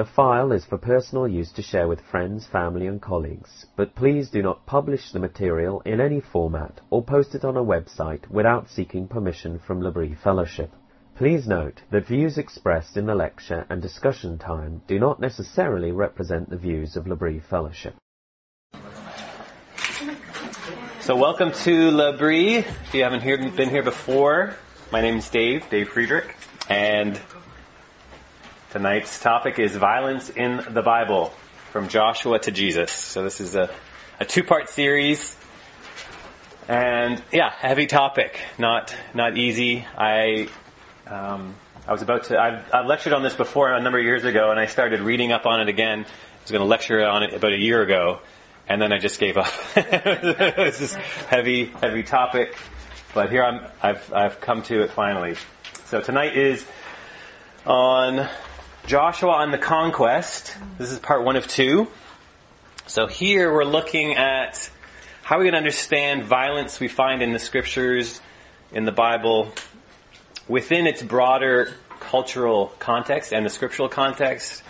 The file is for personal use to share with friends, family and colleagues, but please do not publish the material in any format or post it on a website without seeking permission from L'Abri Fellowship. Please note that views expressed in the lecture and discussion time do not necessarily represent the views of L'Abri Fellowship. So welcome to L'Abri. If you haven't been here before, my name is Dave, Dave Friedrich, and Tonight's topic is violence in the Bible, from Joshua to Jesus. So this is a, a two-part series, and yeah, heavy topic, not not easy. I um, I was about to. I've, I've lectured on this before a number of years ago, and I started reading up on it again. I was going to lecture on it about a year ago, and then I just gave up. it's this heavy, heavy topic, but here I'm. I've I've come to it finally. So tonight is on Joshua on the conquest. This is part one of two. So here we're looking at how we can understand violence we find in the scriptures, in the Bible, within its broader cultural context and the scriptural context.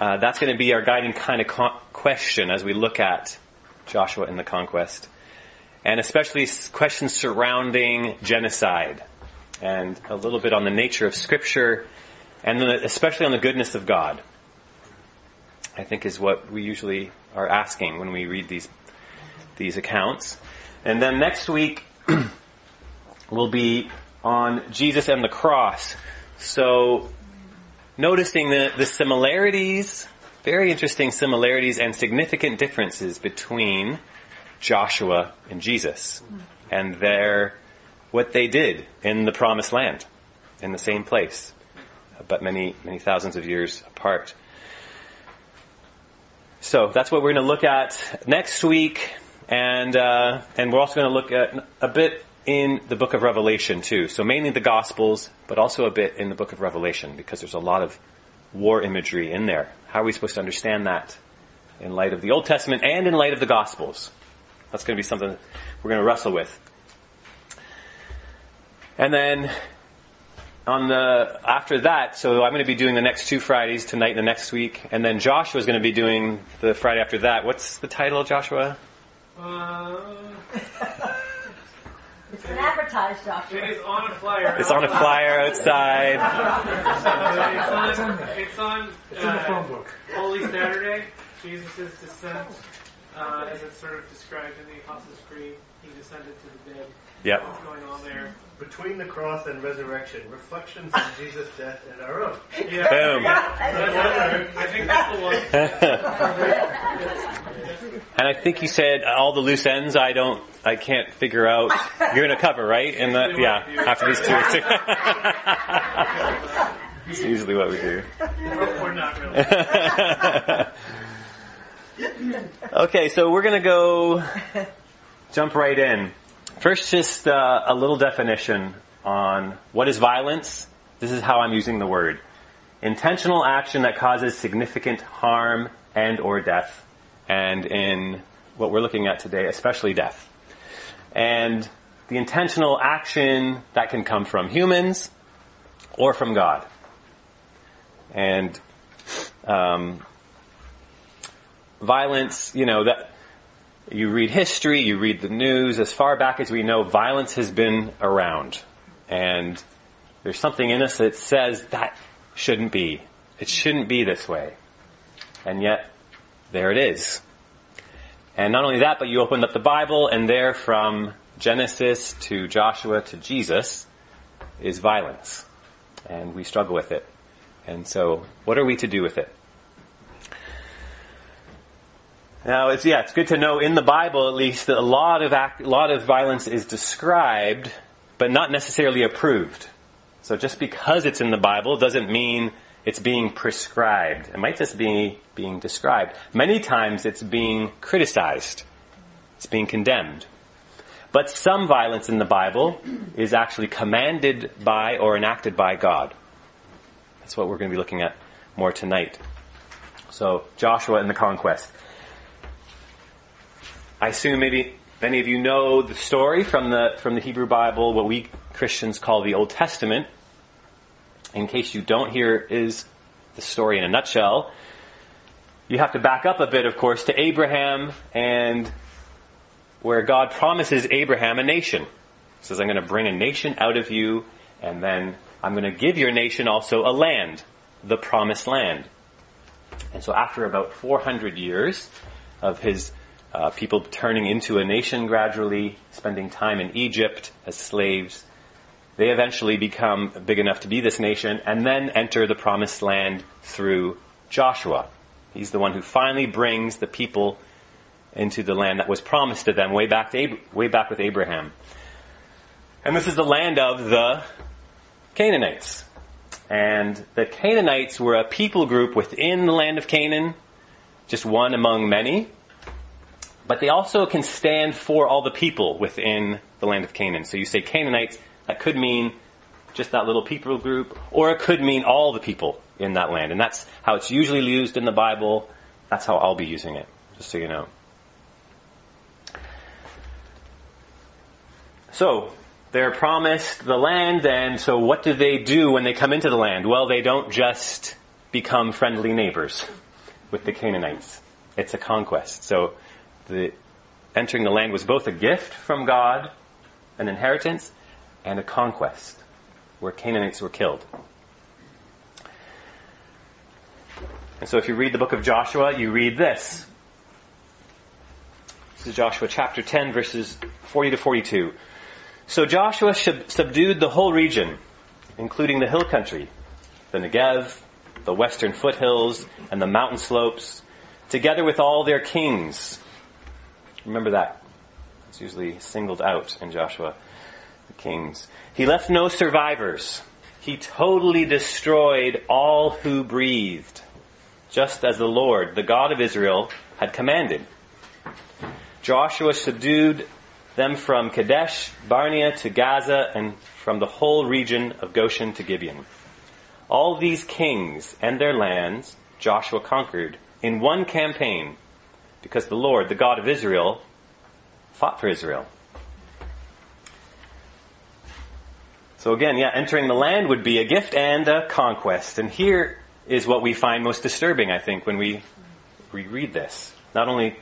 Uh, that's going to be our guiding kind of con- question as we look at Joshua in the conquest. And especially questions surrounding genocide and a little bit on the nature of scripture and especially on the goodness of God. I think is what we usually are asking when we read these these accounts. And then next week will be on Jesus and the cross. So noticing the, the similarities, very interesting similarities and significant differences between Joshua and Jesus and their what they did in the promised land in the same place but many, many thousands of years apart. So that's what we're going to look at next week, and uh, and we're also going to look at a bit in the book of Revelation too. So mainly the Gospels, but also a bit in the book of Revelation because there's a lot of war imagery in there. How are we supposed to understand that in light of the Old Testament and in light of the Gospels? That's going to be something we're going to wrestle with. And then on the after that, so I'm going to be doing the next two Fridays tonight and the next week, and then Joshua is going to be doing the Friday after that. What's the title, Joshua? Uh, It's been advertised, Joshua. it is on a flyer. It's on a flyer outside. Uh, it's on. It's on. It's in the phone book. Holy Saturday, Jesus' descent, uh, as it's sort of described in the Apostles' Creed. He descended to the dead. Yep. What's going on there? Between the cross and resurrection, reflections on Jesus' death and our own. Yeah. Boom. That's- I think that's the one. And I think you said all the loose ends. I don't. I can't figure out. You're going to cover right, and the, yeah, after these two. It's usually what we do. Or not really. okay, so we're going to go jump right in. First, just uh, a little definition on what is violence. This is how I'm using the word. Intentional action that causes significant harm and or death. And in what we're looking at today, especially death. And the intentional action that can come from humans or from God. And um, violence, you know, that you read history, you read the news, as far back as we know, violence has been around. And there's something in us that says that shouldn't be. It shouldn't be this way. And yet, there it is. And not only that, but you opened up the Bible and there from Genesis to Joshua to Jesus is violence. And we struggle with it. And so, what are we to do with it? Now, it's yeah, it's good to know in the Bible at least that a lot of act, a lot of violence is described, but not necessarily approved. So just because it's in the Bible doesn't mean it's being prescribed. It might just be being described. Many times it's being criticized. It's being condemned. But some violence in the Bible is actually commanded by or enacted by God. That's what we're going to be looking at more tonight. So, Joshua and the conquest. I assume maybe many of you know the story from the, from the Hebrew Bible, what we Christians call the Old Testament. In case you don't, here is the story in a nutshell. You have to back up a bit, of course, to Abraham and where God promises Abraham a nation. He says, I'm going to bring a nation out of you, and then I'm going to give your nation also a land, the promised land. And so after about 400 years of his uh, people turning into a nation gradually, spending time in Egypt as slaves, they eventually become big enough to be this nation and then enter the promised land through Joshua. He's the one who finally brings the people into the land that was promised to them way back, to Ab- way back with Abraham. And this is the land of the Canaanites. And the Canaanites were a people group within the land of Canaan, just one among many. But they also can stand for all the people within the land of Canaan. So you say Canaanites, that could mean just that little people group, or it could mean all the people in that land. And that's how it's usually used in the Bible. That's how I'll be using it, just so you know. So, they're promised the land, and so what do they do when they come into the land? Well, they don't just become friendly neighbors with the Canaanites. It's a conquest. So, the entering the land was both a gift from God, an inheritance, and a conquest, where Canaanites were killed. And so if you read the book of Joshua, you read this. This is Joshua chapter 10, verses 40 to 42. So Joshua subdued the whole region, including the hill country, the Negev, the western foothills, and the mountain slopes, together with all their kings. Remember that. It's usually singled out in Joshua, the kings. He left no survivors. He totally destroyed all who breathed, just as the Lord, the God of Israel, had commanded. Joshua subdued them from Kadesh, Barnea to Gaza, and from the whole region of Goshen to Gibeon. All these kings and their lands Joshua conquered in one campaign because the Lord, the God of Israel, fought for Israel. So again, yeah, entering the land would be a gift and a conquest. And here is what we find most disturbing, I think, when we, we read this. Not only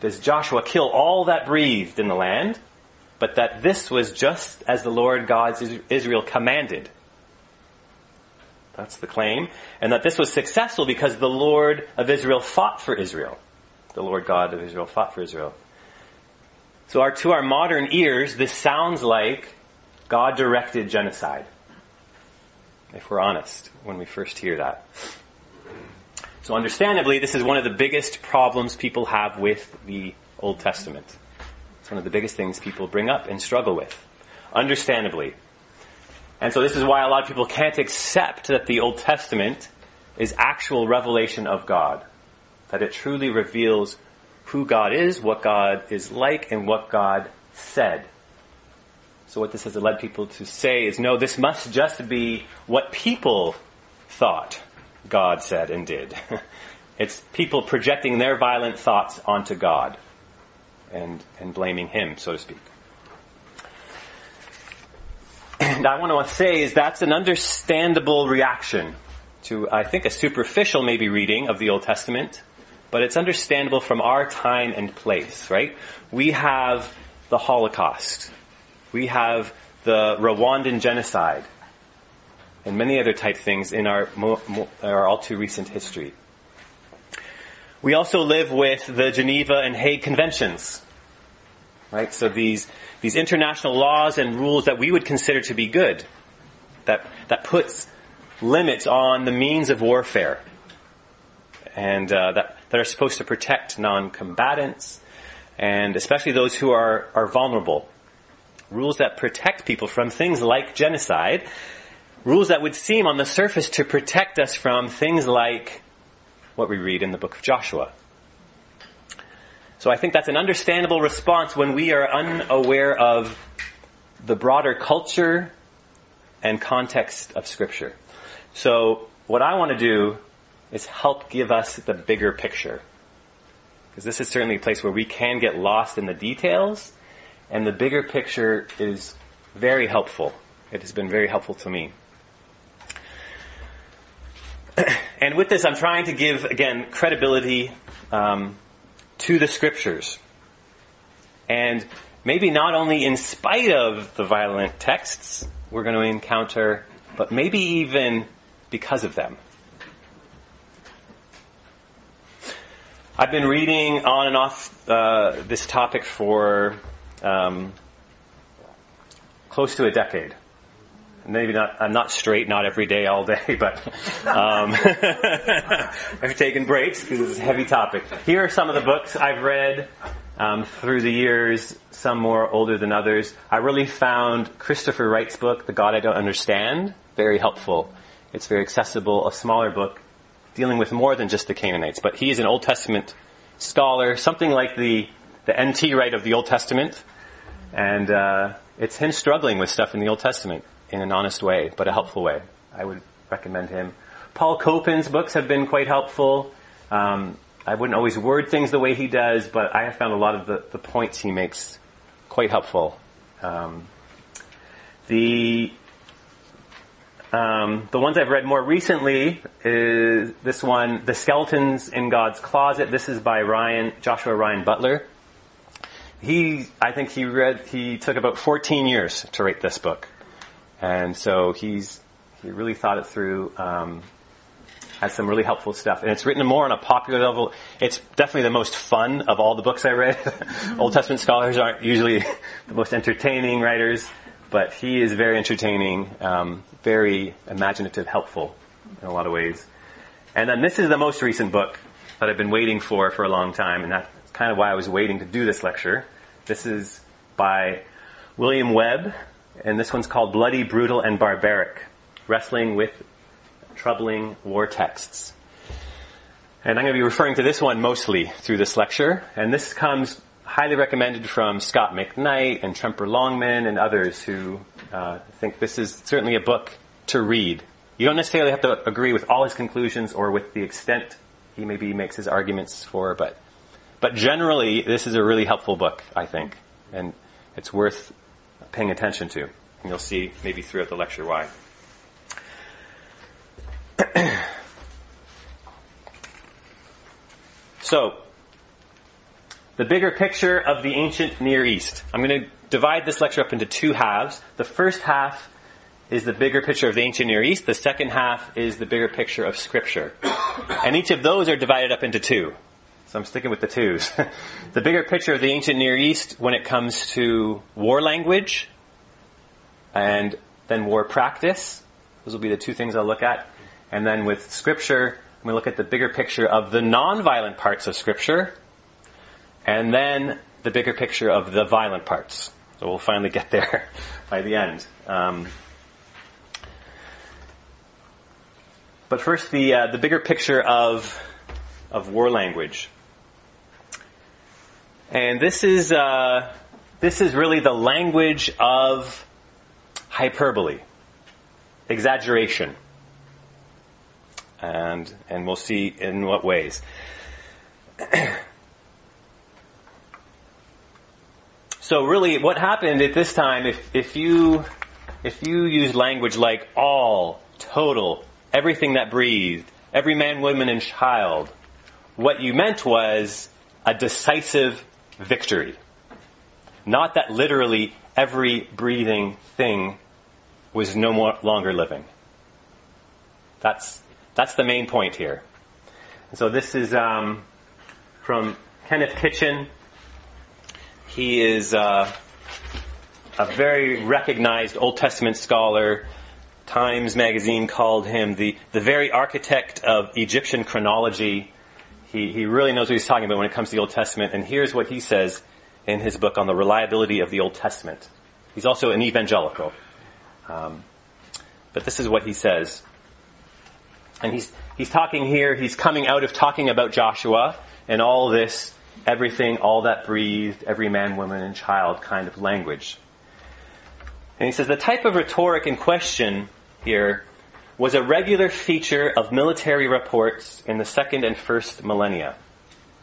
does Joshua kill all that breathed in the land, but that this was just as the Lord God Israel commanded. That's the claim. And that this was successful because the Lord of Israel fought for Israel. The Lord God of Israel fought for Israel. So our, to our modern ears, this sounds like God directed genocide. If we're honest, when we first hear that. So understandably, this is one of the biggest problems people have with the Old Testament. It's one of the biggest things people bring up and struggle with. Understandably. And so this is why a lot of people can't accept that the Old Testament is actual revelation of God. That it truly reveals who God is, what God is like, and what God said. So what this has led people to say is, no, this must just be what people thought God said and did. it's people projecting their violent thoughts onto God and, and blaming Him, so to speak. And I want to say is that's an understandable reaction to, I think, a superficial maybe reading of the Old Testament, but it's understandable from our time and place, right? We have the Holocaust. We have the Rwandan genocide and many other type things in our, our all too recent history. We also live with the Geneva and Hague Conventions. Right? So these, these international laws and rules that we would consider to be good, that, that puts limits on the means of warfare, and uh, that, that are supposed to protect non-combatants, and especially those who are, are vulnerable. Rules that protect people from things like genocide, rules that would seem on the surface to protect us from things like what we read in the book of Joshua. So I think that's an understandable response when we are unaware of the broader culture and context of Scripture. So what I want to do is help give us the bigger picture. Because this is certainly a place where we can get lost in the details, and the bigger picture is very helpful. It has been very helpful to me. and with this, I'm trying to give, again, credibility um, to the scriptures. And maybe not only in spite of the violent texts we're going to encounter, but maybe even because of them. I've been reading on and off uh, this topic for um, close to a decade. Maybe not. I'm not straight, not every day, all day, but um, I've taken breaks because it's a heavy topic. Here are some of the books I've read um, through the years. Some more older than others. I really found Christopher Wright's book, "The God I Don't Understand," very helpful. It's very accessible, a smaller book, dealing with more than just the Canaanites. But he is an Old Testament scholar, something like the, the N.T. Wright of the Old Testament. And uh, it's him struggling with stuff in the Old Testament in an honest way, but a helpful way. I would recommend him. Paul Copan's books have been quite helpful. Um, I wouldn't always word things the way he does, but I have found a lot of the, the points he makes quite helpful. Um, the um, the ones I've read more recently is this one, The Skeletons in God's Closet. This is by Ryan, Joshua Ryan Butler. He, I think he read, he took about 14 years to write this book. And so he's, he really thought it through, um, has some really helpful stuff. And it's written more on a popular level. It's definitely the most fun of all the books I read. Old Testament scholars aren't usually the most entertaining writers but he is very entertaining, um, very imaginative, helpful in a lot of ways. And then this is the most recent book that I've been waiting for for a long time, and that's kind of why I was waiting to do this lecture. This is by William Webb, and this one's called Bloody, Brutal, and Barbaric, Wrestling with Troubling War Texts. And I'm going to be referring to this one mostly through this lecture, and this comes highly recommended from Scot McKnight and Tremper Longman and others who uh, think this is certainly a book to read. You don't necessarily have to agree with all his conclusions or with the extent he maybe makes his arguments for, but but generally this is a really helpful book, I think, and it's worth paying attention to. And you'll see maybe throughout the lecture why. so, the bigger picture of the ancient Near East. I'm going to divide this lecture up into two halves. The first half is the bigger picture of the ancient Near East. The second half is the bigger picture of Scripture. And each of those are divided up into two. So I'm sticking with the twos. the bigger picture of the ancient Near East when it comes to war language and then war practice. Those will be the two things I'll look at. And then with Scripture, to look at the bigger picture of the non-violent parts of Scripture and then the bigger picture of the violent parts. So we'll finally get there by the end. Um, but first, the uh, the bigger picture of of war language, and this is uh, this is really the language of hyperbole, exaggeration, and and we'll see in what ways. So really, what happened at this time, if, if you, if you use language like all, total, everything that breathed, every man, woman, and child, what you meant was a decisive victory. Not that literally every breathing thing was no more longer living. That's, that's the main point here. So this is um, from Kenneth Kitchen, he is uh, a very recognized Old Testament scholar. Times magazine called him the, the very architect of Egyptian chronology. He, he really knows what he's talking about when it comes to the Old Testament. And here's what he says in his book on the reliability of the Old Testament. He's also an evangelical. Um, but this is what he says. And he's, he's talking here, he's coming out of talking about Joshua and all this everything, all that breathed, every man, woman, and child kind of language. And he says the type of rhetoric in question here was a regular feature of military reports in the second and first millennia,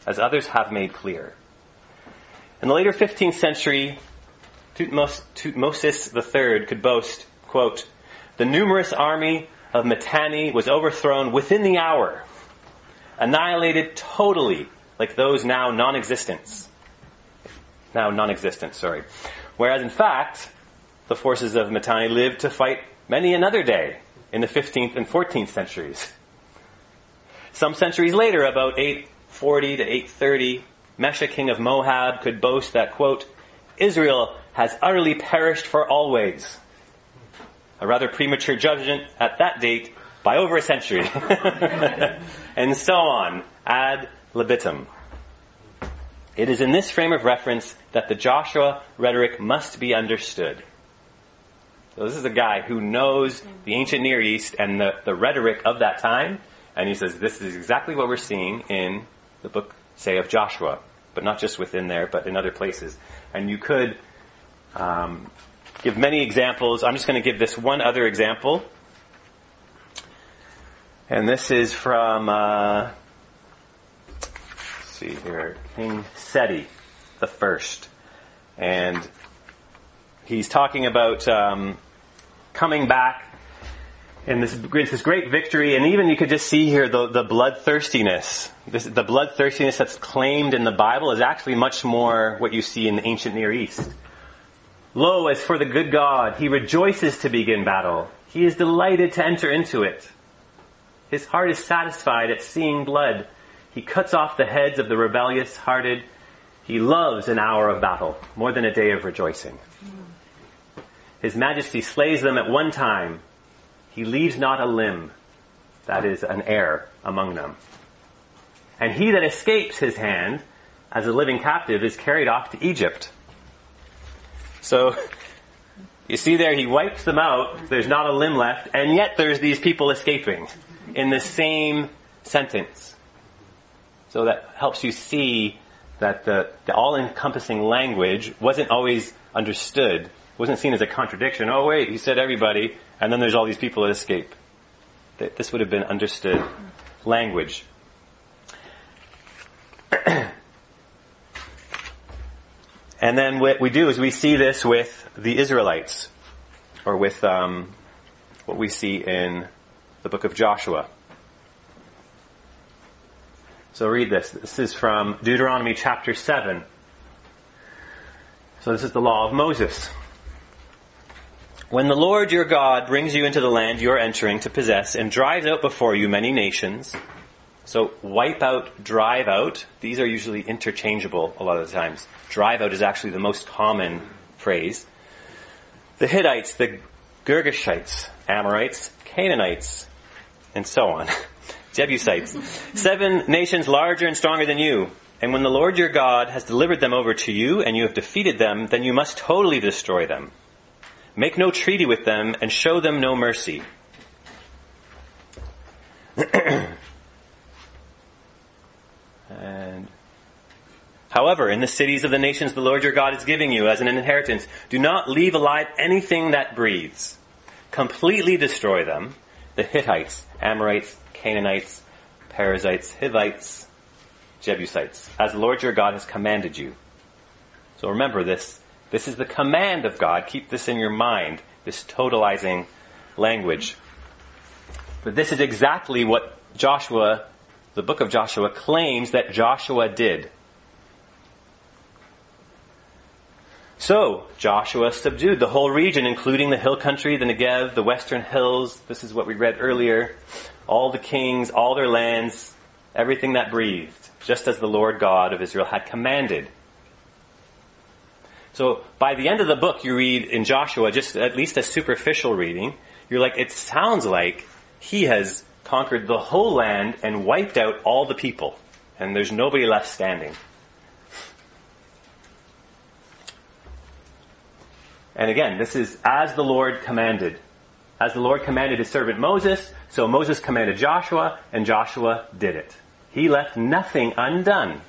as others have made clear. In the later 15th century, Tutmos, Tuthmosis III could boast, quote, the numerous army of Mitanni was overthrown within the hour, annihilated totally, like those now non-existent. Now non-existent, sorry. Whereas in fact, the forces of Mitanni lived to fight many another day in the 15th and 14th centuries. Some centuries later, about 840 to 830, Mesha, king of Moab, could boast that, quote, Israel has utterly perished for always. A rather premature judgment at that date by over a century. and so on, ad libitum. It is in this frame of reference that the Joshua rhetoric must be understood. So this is a guy who knows the ancient Near East and the, the rhetoric of that time, and he says this is exactly what we're seeing in the book, say, of Joshua, but not just within there, but in other places. And you could um, give many examples. I'm just going to give this one other example, and this is from uh, see here, King Seti the first, and he's talking about um, coming back and this, this great victory, and even you could just see here the, the bloodthirstiness. This, the bloodthirstiness that's claimed in the Bible is actually much more what you see in the ancient Near East. Lo, as for the good God, he rejoices to begin battle. He is delighted to enter into it. His heart is satisfied at seeing blood. He cuts off the heads of the rebellious hearted. He loves an hour of battle more than a day of rejoicing. His majesty slays them at one time. He leaves not a limb, that is, an heir among them. And he that escapes his hand as a living captive is carried off to Egypt. So, you see there, he wipes them out, there's not a limb left, and yet there's these people escaping in the same sentence. So that helps you see that the, the all-encompassing language wasn't always understood wasn't seen as a contradiction. Oh wait, he said everybody, and then there's all these people that escape. This would have been understood language. and then what we do is we see this with the Israelites, or with um, what we see in the book of Joshua. So read this. This is from Deuteronomy chapter 7. So this is the law of Moses. When the Lord your God brings you into the land you are entering to possess and drives out before you many nations, so wipe out, drive out, these are usually interchangeable a lot of the times. Drive out is actually the most common phrase. The Hittites, the Girgashites, Amorites, Canaanites, and so on. Jebusites. Seven nations larger and stronger than you. And when the Lord your God has delivered them over to you and you have defeated them, then you must totally destroy them. Make no treaty with them and show them no mercy. and However, in the cities of the nations the Lord your God is giving you as an inheritance, do not leave alive anything that breathes. Completely destroy them. The Hittites, Amorites, Canaanites, Perizzites, Hivites, Jebusites, as the Lord your God has commanded you. So remember this this is the command of God. Keep this in your mind, this totalizing language. But this is exactly what Joshua, the book of Joshua, claims that Joshua did. So, Joshua subdued the whole region, including the hill country, the Negev, the western hills. This is what we read earlier. All the kings, all their lands, everything that breathed, just as the Lord God of Israel had commanded. So by the end of the book, you read in Joshua, just at least a superficial reading, you're like, it sounds like he has conquered the whole land and wiped out all the people. And there's nobody left standing. And again, this is as the Lord commanded. As the Lord commanded his servant Moses, so Moses commanded Joshua, and Joshua did it. He left nothing undone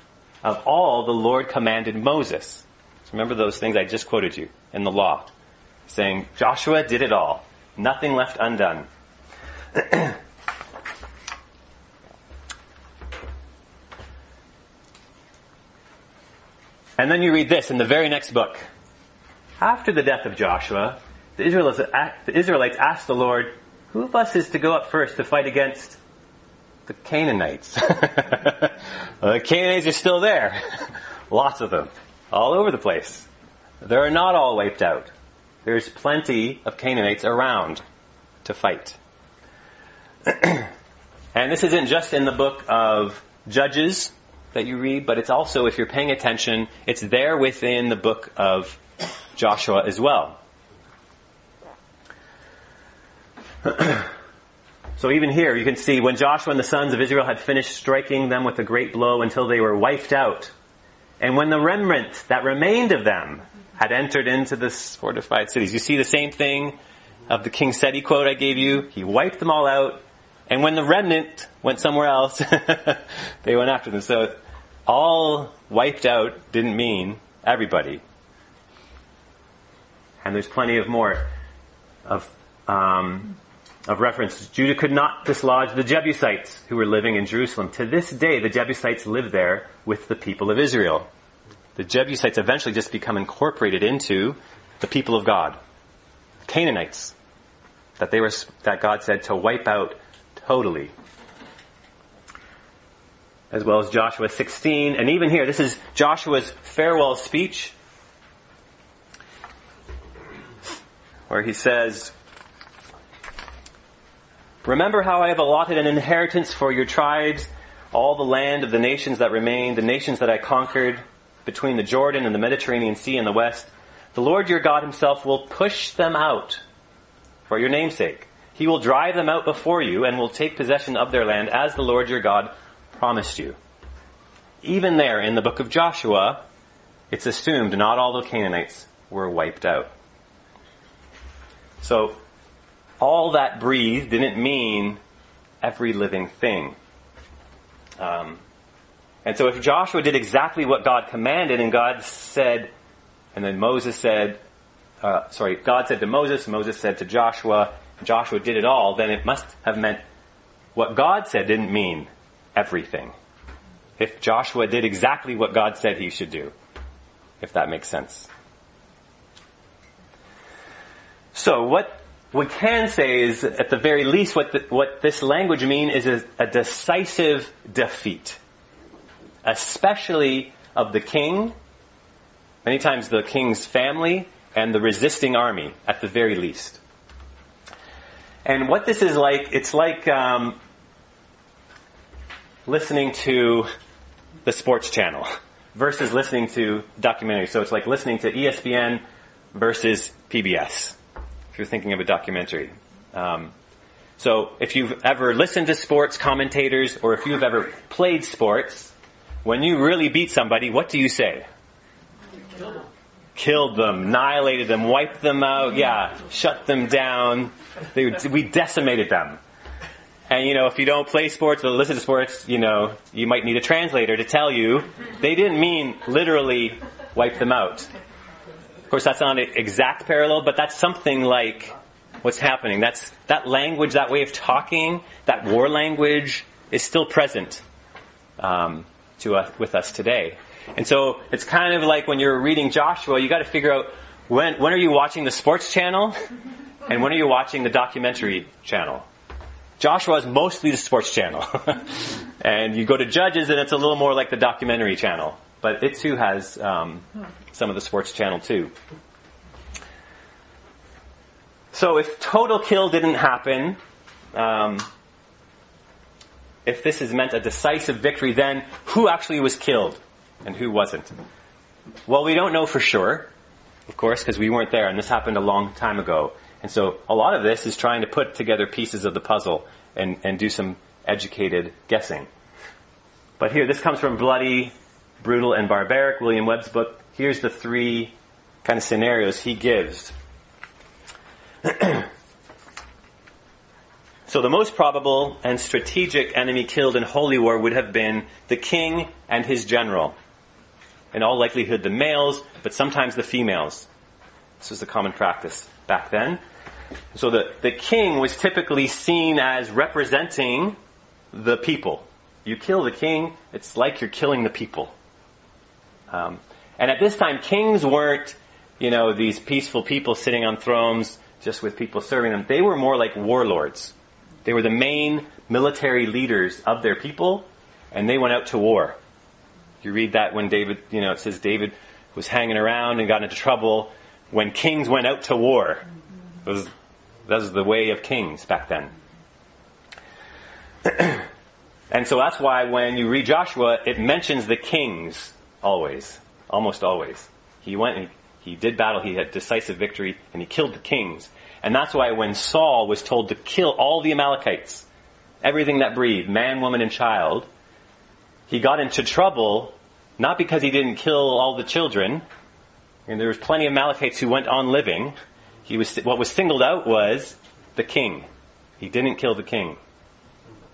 of all the Lord commanded Moses. So remember those things I just quoted you in the law, saying Joshua did it all, nothing left undone. and then you read this in the very next book. After the death of Joshua, the Israelites, asked the Lord, who of us is to go up first to fight against the Canaanites? well, the Canaanites are still there. Lots of them. All over the place. They are not all wiped out. There's plenty of Canaanites around to fight. and this isn't just in the book of Judges that you read, but it's also, if you're paying attention, it's there within the book of Joshua as well. so even here, you can see when Joshua and the sons of Israel had finished striking them with a great blow until they were wiped out, and when the remnant that remained of them had entered into the fortified cities, you see the same thing of the King Seti quote I gave you. He wiped them all out, and when the remnant went somewhere else, they went after them. So all wiped out didn't mean everybody. And there's plenty of more of um, of reference. Judah could not dislodge the Jebusites who were living in Jerusalem. To this day, the Jebusites live there with the people of Israel. The Jebusites eventually just become incorporated into the people of God. Canaanites. That they were, that God said to wipe out totally. As well as Joshua 16. And even here, this is Joshua's farewell speech. Where he says, Remember how I have allotted an inheritance for your tribes, all the land of the nations that remain, the nations that I conquered between the Jordan and the Mediterranean Sea in the west. The Lord your God himself will push them out for your namesake. He will drive them out before you and will take possession of their land as the Lord your God promised you. Even there in the book of Joshua, it's assumed not all the Canaanites were wiped out. So all that breathed didn't mean every living thing. Um, and so if Joshua did exactly what God commanded and God said, and then Moses said, uh, sorry, God said to Moses, Moses said to Joshua, Joshua did it all, then it must have meant what God said didn't mean everything. If Joshua did exactly what God said he should do, if that makes sense. So what we can say is, at the very least, what, the, what this language means is a, a decisive defeat. Especially of the king, many times the king's family, and the resisting army, at the very least. And what this is like, it's like um, listening to the sports channel versus listening to documentaries. So it's like listening to ESPN versus PBS if you're thinking of a documentary. Um, so if you've ever listened to sports commentators or if you've ever played sports, when you really beat somebody, what do you say? Killed them. Annihilated them, wiped them out, yeah, shut them down. They, we decimated them. And you know, if you don't play sports but listen to sports, you know, you might need a translator to tell you they didn't mean literally wipe them out course, that's not an exact parallel, but that's something like what's happening. That's, that language, that way of talking, that war language is still present um, to us, with us today. And so it's kind of like when you're reading Joshua, you got to figure out when when are you watching the sports channel, and when are you watching the documentary channel. Joshua is mostly the sports channel, and you go to Judges, and it's a little more like the documentary channel. But it too has um, some of the sports channel too. So if total kill didn't happen, um, if this is meant a decisive victory, then who actually was killed and who wasn't? Well, we don't know for sure, of course, because we weren't there, and this happened a long time ago. And so a lot of this is trying to put together pieces of the puzzle and, and do some educated guessing. But here, this comes from Bloody, Brutal, and Barbaric, William Webb's book, here's the three kind of scenarios he gives. so the most probable and strategic enemy killed in holy war would have been the king and his general. in all likelihood the males, but sometimes the females. This was the common practice back then. So the, the king was typically seen as representing the people. You kill the king, it's like you're killing the people. Um, and at this time, kings weren't, you know, these peaceful people sitting on thrones just with people serving them. They were more like warlords. They were the main military leaders of their people, and they went out to war. You read that when David, you know, it says David was hanging around and got into trouble when kings went out to war. It was, that was the way of kings back then. and so that's why when you read Joshua, it mentions the kings always, almost always. He went and he, did battle, he had decisive victory, and he killed the kings. And that's why when Saul was told to kill all the Amalekites, everything that breathed, man, woman, and child, he got into trouble not because he didn't kill all the children, and there was plenty of Amalekites who went on living. He was, what was singled out was the king. He didn't kill the king.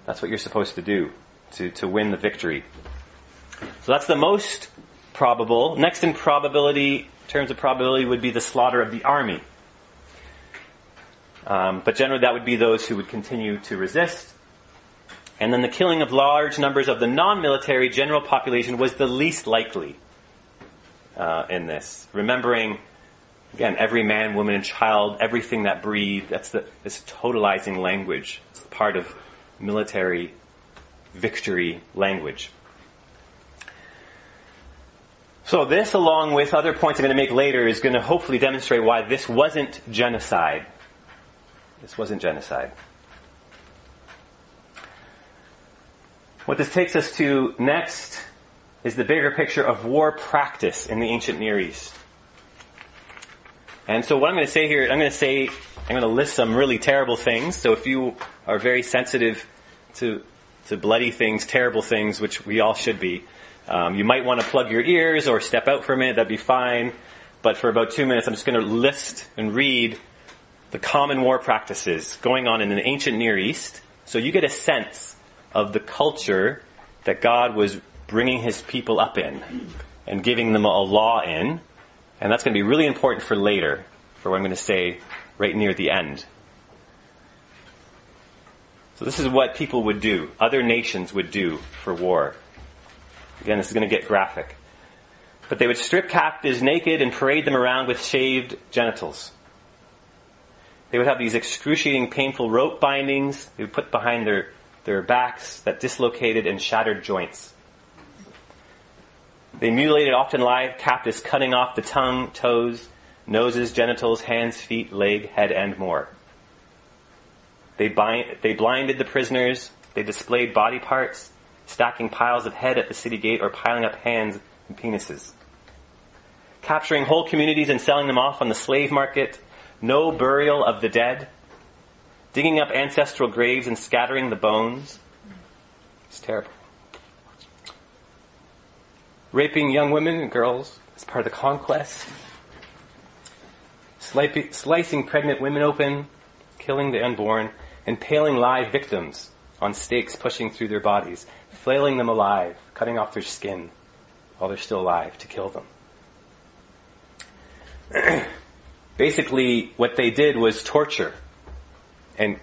That's what you're supposed to do to, to win the victory. So that's the most probable. Next in probability, terms of probability, would be the slaughter of the army. Um, but generally, that would be those who would continue to resist. And then the killing of large numbers of the non-military general population was the least likely uh, in this. Remembering, again, every man, woman, and child, everything that breathed. That's the this totalizing language. It's part of military victory language. So this, along with other points I'm going to make later, is going to hopefully demonstrate why this wasn't genocide. This wasn't genocide. What this takes us to next is the bigger picture of war practice in the ancient Near East. And so what I'm going to say here, I'm going to say, I'm going to list some really terrible things. So if you are very sensitive to, to bloody things, terrible things, which we all should be, um, you might want to plug your ears or step out for a minute, that'd be fine. But for about two minutes, I'm just going to list and read the common war practices going on in the ancient Near East. So you get a sense of the culture that God was bringing his people up in and giving them a law in. And that's going to be really important for later, for what I'm going to say right near the end. So this is what people would do, other nations would do for war. Again, this is going to get graphic. But they would strip captives naked and parade them around with shaved genitals. They would have these excruciating, painful rope bindings they would put behind their, their backs that dislocated and shattered joints. They mutilated often live captives, cutting off the tongue, toes, noses, genitals, hands, feet, leg, head, and more. They, bind, they blinded the prisoners. They displayed body parts, stacking piles of head at the city gate or piling up hands and penises. Capturing whole communities and selling them off on the slave market. No burial of the dead. Digging up ancestral graves and scattering the bones. It's terrible raping young women and girls as part of the conquest, slicing pregnant women open, killing the unborn, impaling live victims on stakes pushing through their bodies, flailing them alive, cutting off their skin while they're still alive to kill them. Basically, what they did was torture and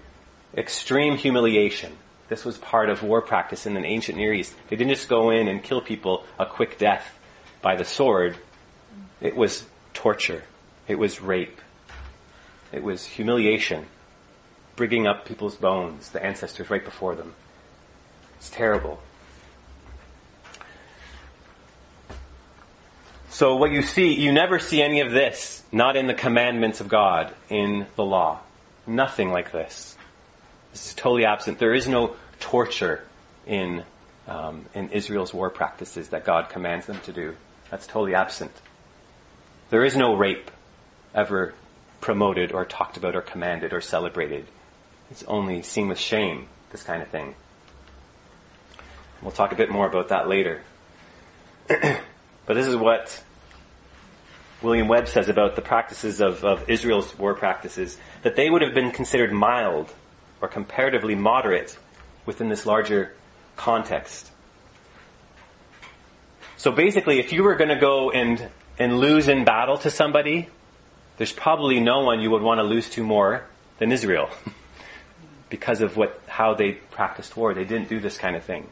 extreme humiliation this was part of war practice in the ancient Near East. They didn't just go in and kill people a quick death by the sword. It was torture. It was rape. It was humiliation. Bringing up people's bones, the ancestors right before them. It's terrible. So what you see, you never see any of this, not in the commandments of God, in the law. Nothing like this. This is totally absent. There is no torture in, um, in Israel's war practices that God commands them to do. That's totally absent. There is no rape ever promoted or talked about or commanded or celebrated. It's only seen with shame, this kind of thing. We'll talk a bit more about that later. but this is what William Webb says about the practices of, of Israel's war practices, that they would have been considered mild or comparatively moderate within this larger context. So basically, if you were going to go and, and lose in battle to somebody, there's probably no one you would want to lose to more than Israel. because of what, how they practiced war. They didn't do this kind of thing.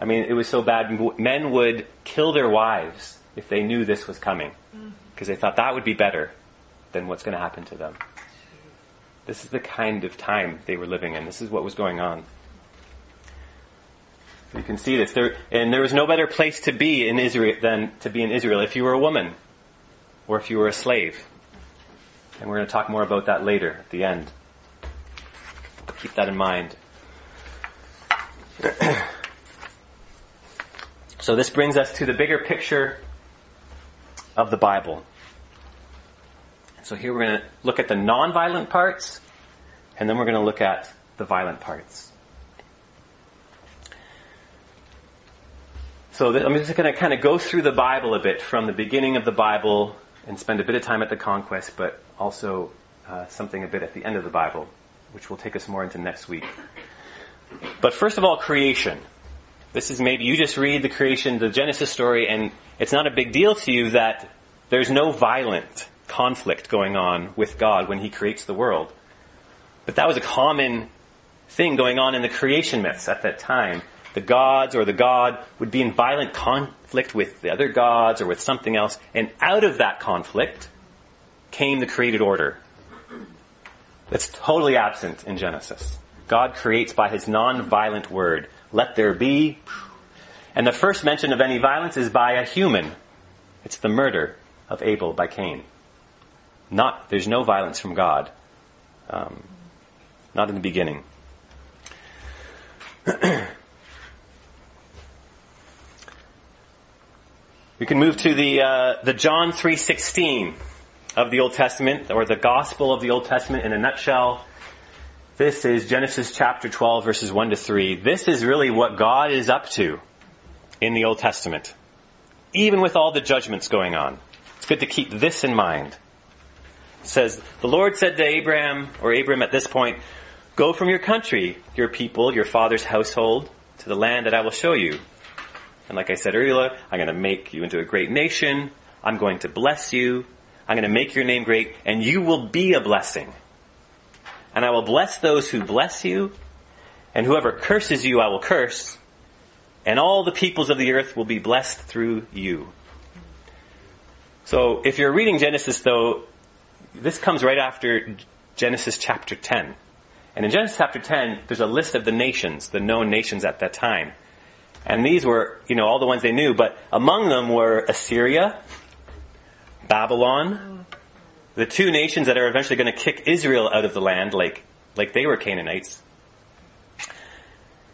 I mean, it was so bad. Men would kill their wives if they knew this was coming. Mm. Because they thought that would be better than what's going to happen to them. This is the kind of time they were living in. This is what was going on. You can see this. There, and there was no better place to be in Israel than to be in Israel if you were a woman or if you were a slave. And we're going to talk more about that later at the end. Keep that in mind. so this brings us to the bigger picture of the Bible. So here we're going to look at the non-violent parts, and then we're going to look at the violent parts. So I'm just going to kind of go through the Bible a bit from the beginning of the Bible and spend a bit of time at the conquest, but also uh, something a bit at the end of the Bible, which will take us more into next week. But first of all, creation. This is maybe you just read the creation, the Genesis story, and it's not a big deal to you that there's no violent conflict going on with God when He creates the world. But that was a common thing going on in the creation myths at that time the gods or the god would be in violent conflict with the other gods or with something else, and out of that conflict came the created order. That's totally absent in Genesis. God creates by his non-violent word. Let there be. And the first mention of any violence is by a human. It's the murder of Abel by Cain. Not, there's no violence from God. Um, not in the beginning. We can move to the uh, the John three sixteen of the Old Testament, or the Gospel of the Old Testament in a nutshell. This is Genesis chapter twelve, verses one to three. This is really what God is up to in the Old Testament, even with all the judgments going on. It's good to keep this in mind. It says, "The Lord said to Abraham, or Abram at this point, Go from your country, your people, your father's household, to the land that I will show you." And like I said earlier, I'm going to make you into a great nation. I'm going to bless you. I'm going to make your name great, and you will be a blessing. And I will bless those who bless you, and whoever curses you, I will curse. And all the peoples of the earth will be blessed through you. So if you're reading Genesis, though, this comes right after Genesis chapter 10. And in Genesis chapter 10, there's a list of the nations, the known nations at that time. And these were, you know, all the ones they knew, but among them were Assyria, Babylon, the two nations that are eventually going to kick Israel out of the land, like, like they were Canaanites.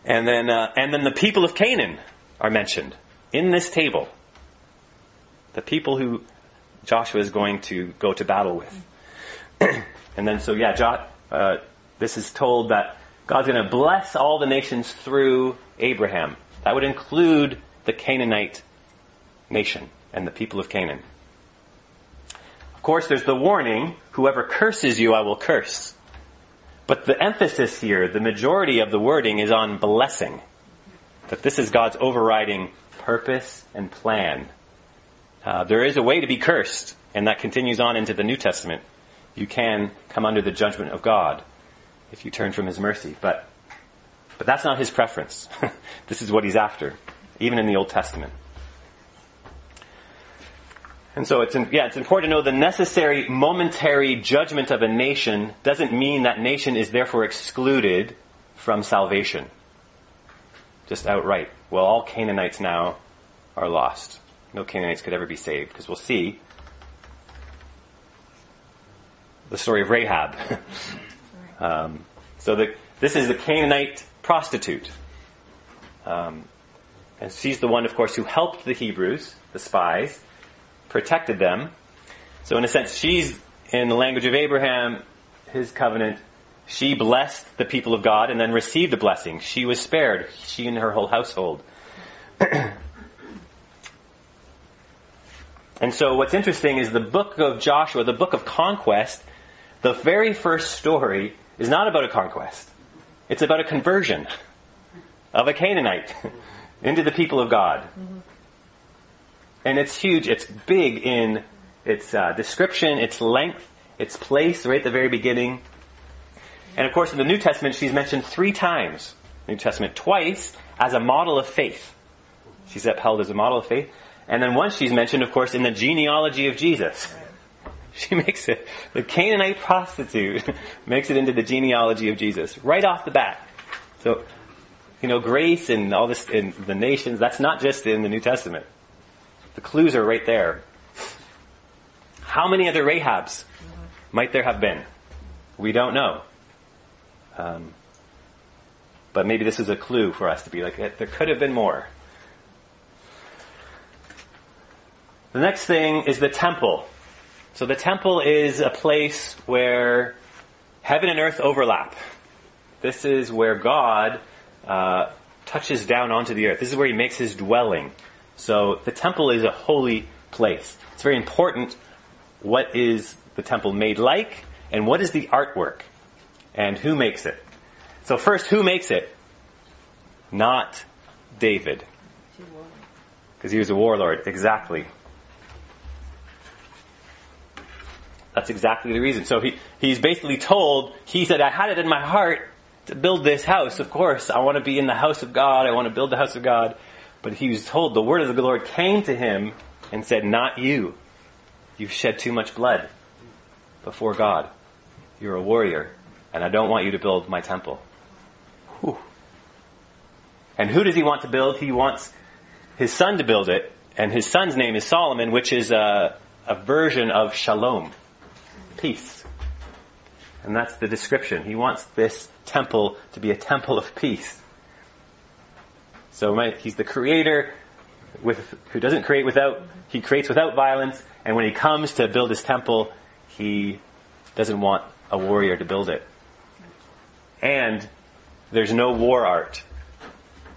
And then, uh, and then the people of Canaan are mentioned in this table. The people who Joshua is going to go to battle with. and then, so yeah, jo- uh, this is told that God's going to bless all the nations through Abraham. That would include the Canaanite nation and the people of Canaan. Of course, there's the warning, whoever curses you, I will curse. But the emphasis here, the majority of the wording is on blessing. That this is God's overriding purpose and plan. Uh, there is a way to be cursed, and that continues on into the New Testament. You can come under the judgment of God if you turn from His mercy. But but that's not his preference. this is what he's after, even in the Old Testament. And so it's, yeah, it's important to know the necessary momentary judgment of a nation doesn't mean that nation is therefore excluded from salvation. Just outright. Well, all Canaanites now are lost. No Canaanites could ever be saved, because we'll see the story of Rahab. um, so the, this is the Canaanite prostitute. Um, and she's the one, of course, who helped the Hebrews, the spies, protected them. So in a sense, she's, in the language of Abraham, his covenant, she blessed the people of God and then received the blessing. She was spared, she and her whole household. and so what's interesting is the book of Joshua, the book of conquest, the very first story is not about a conquest. It's about a conversion of a Canaanite into the people of God. Mm-hmm. And it's huge. It's big in its uh, description, its length, its place, right at the very beginning. And of course, in the New Testament, she's mentioned three times. New Testament twice as a model of faith. She's upheld as a model of faith. And then once she's mentioned, of course, in the genealogy of Jesus. She makes it, the Canaanite prostitute makes it into the genealogy of Jesus right off the bat. So, you know, grace and all this in the nations, that's not just in the New Testament. The clues are right there. How many other Rahabs might there have been? We don't know. Um, but maybe this is a clue for us to be like, there could have been more. The next thing is the temple. So the temple is a place where heaven and earth overlap. This is where God uh, touches down onto the earth. This is where He makes His dwelling. So the temple is a holy place. It's very important what is the temple made like and what is the artwork and who makes it. So first, who makes it? Not David. Because he was a warlord. Exactly. That's exactly the reason. So he, he's basically told, he said, I had it in my heart to build this house. Of course, I want to be in the house of God. I want to build the house of God. But he was told, the word of the Lord came to him and said, not you. You've shed too much blood before God. You're a warrior, and I don't want you to build my temple. Whew. And who does he want to build? He wants his son to build it, and his son's name is Solomon, which is a, a version of shalom peace. And that's the description. He wants this temple to be a temple of peace. So he's the creator with, who doesn't create without, he creates without violence, and when he comes to build his temple, he doesn't want a warrior to build it. And there's no war art.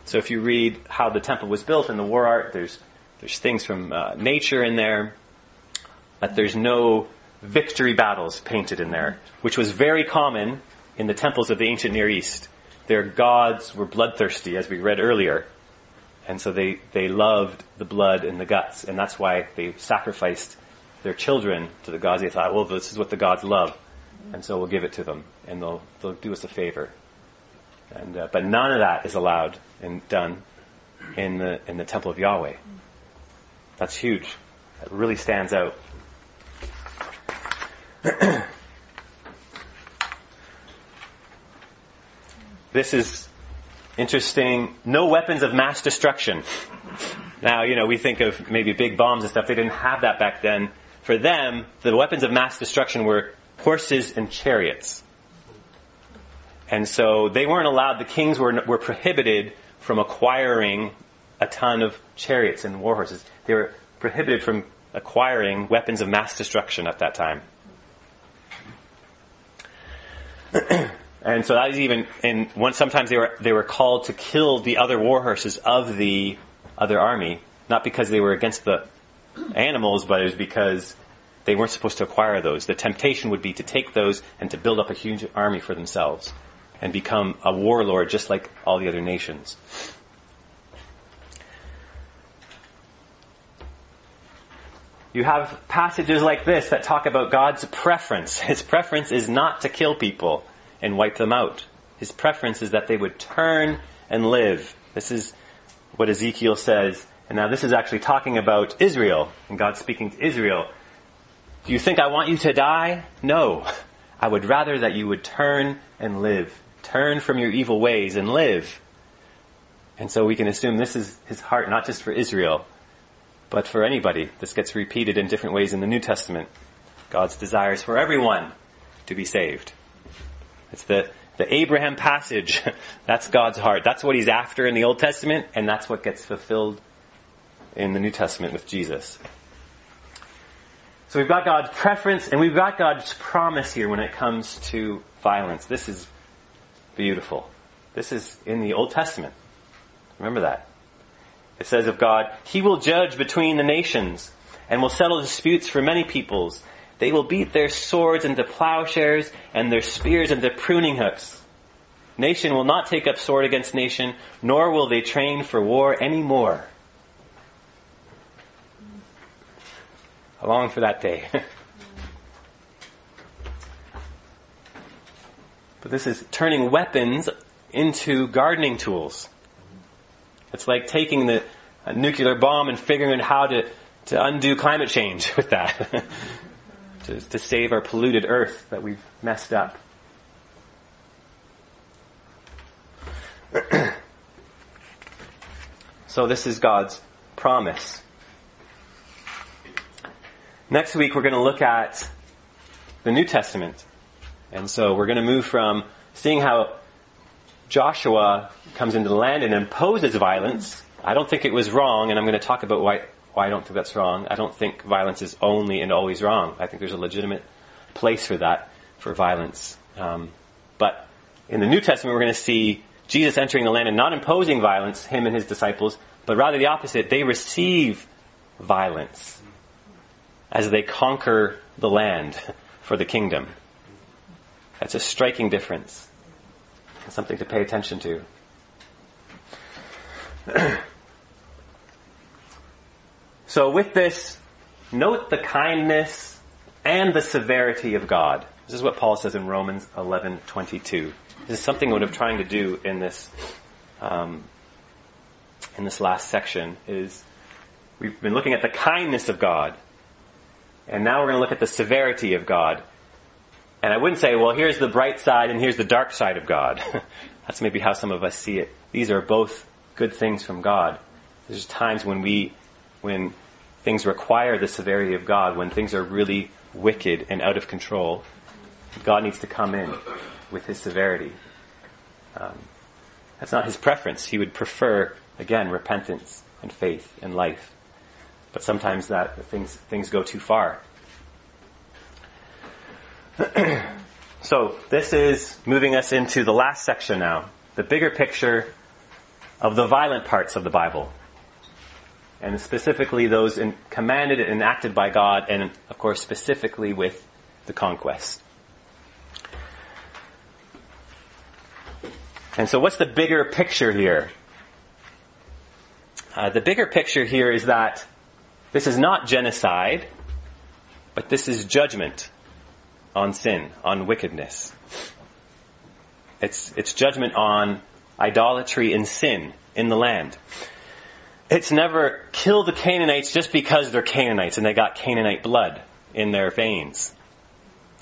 So if you read how the temple was built and the war art, there's, there's things from uh, nature in there, but there's no victory battles painted in there, which was very common in the temples of the ancient Near East. Their gods were bloodthirsty, as we read earlier. And so they, they loved the blood and the guts, and that's why they sacrificed their children to the gods. They thought, well, this is what the gods love, and so we'll give it to them, and they'll, they'll do us a favor. And, uh, but none of that is allowed and done in the, in the temple of Yahweh. That's huge. It really stands out. this is interesting. No weapons of mass destruction. Now, you know, we think of maybe big bombs and stuff. They didn't have that back then. For them, the weapons of mass destruction were horses and chariots. And so they weren't allowed, the kings were, were prohibited from acquiring a ton of chariots and war horses. They were prohibited from acquiring weapons of mass destruction at that time. and so that is even in one. Sometimes they were they were called to kill the other war horses of the other army, not because they were against the animals, but it was because they weren't supposed to acquire those. The temptation would be to take those and to build up a huge army for themselves and become a warlord just like all the other nations. You have passages like this that talk about God's preference. His preference is not to kill people and wipe them out. His preference is that they would turn and live. This is what Ezekiel says. And now this is actually talking about Israel and God speaking to Israel. Do you think I want you to die? No. I would rather that you would turn and live. Turn from your evil ways and live. And so we can assume this is his heart not just for Israel, but for anybody. This gets repeated in different ways in the New Testament. God's desires for everyone to be saved. It's the, the Abraham passage. that's God's heart. That's what he's after in the Old Testament, and that's what gets fulfilled in the New Testament with Jesus. So we've got God's preference and we've got God's promise here when it comes to violence. This is beautiful. This is in the Old Testament. Remember that. It says of God, He will judge between the nations and will settle disputes for many peoples. They will beat their swords into plowshares and their spears into pruning hooks. Nation will not take up sword against nation, nor will they train for war any more. I long for that day. but this is turning weapons into gardening tools. It's like taking the nuclear bomb and figuring out how to, to undo climate change with that. to, to save our polluted earth that we've messed up. so this is God's promise. Next week we're going to look at the New Testament. And so we're going to move from seeing how Joshua comes into the land and imposes violence. I don't think it was wrong, and I'm going to talk about why, I don't think that's wrong. I don't think violence is only and always wrong. I think there's a legitimate place for that, for violence. Um, but in the New Testament, we're going to see Jesus entering the land and not imposing violence, him and his disciples, but rather the opposite. They receive violence as they conquer the land for the kingdom. That's a striking difference. Something to pay attention to. so with this, note the kindness and the severity of God. This is what Paul says in Romans 11:22. This is something I'm trying to do in this um, in this last section. Is we've been looking at the kindness of God, and now we're going to look at the severity of God. And I wouldn't say, well, here's the bright side and here's the dark side of God. That's maybe how some of us see it. These are both good things from God. There's times when we, when things require the severity of God, when things are really wicked and out of control, God needs to come in with His severity. Um, that's not His preference. He would prefer, again, repentance and faith and life. But sometimes that things things go too far. so this is moving us into the last section now, the bigger picture of the violent parts of the Bible. And specifically those in, commanded and enacted by God, and of course specifically with the conquest. And so what's the bigger picture here? Uh, the bigger picture here is that this is not genocide, but this is judgment on sin, on wickedness. It's, it's judgment on idolatry and sin in the land. It's never kill the Canaanites just because they're Canaanites and they got Canaanite blood in their veins.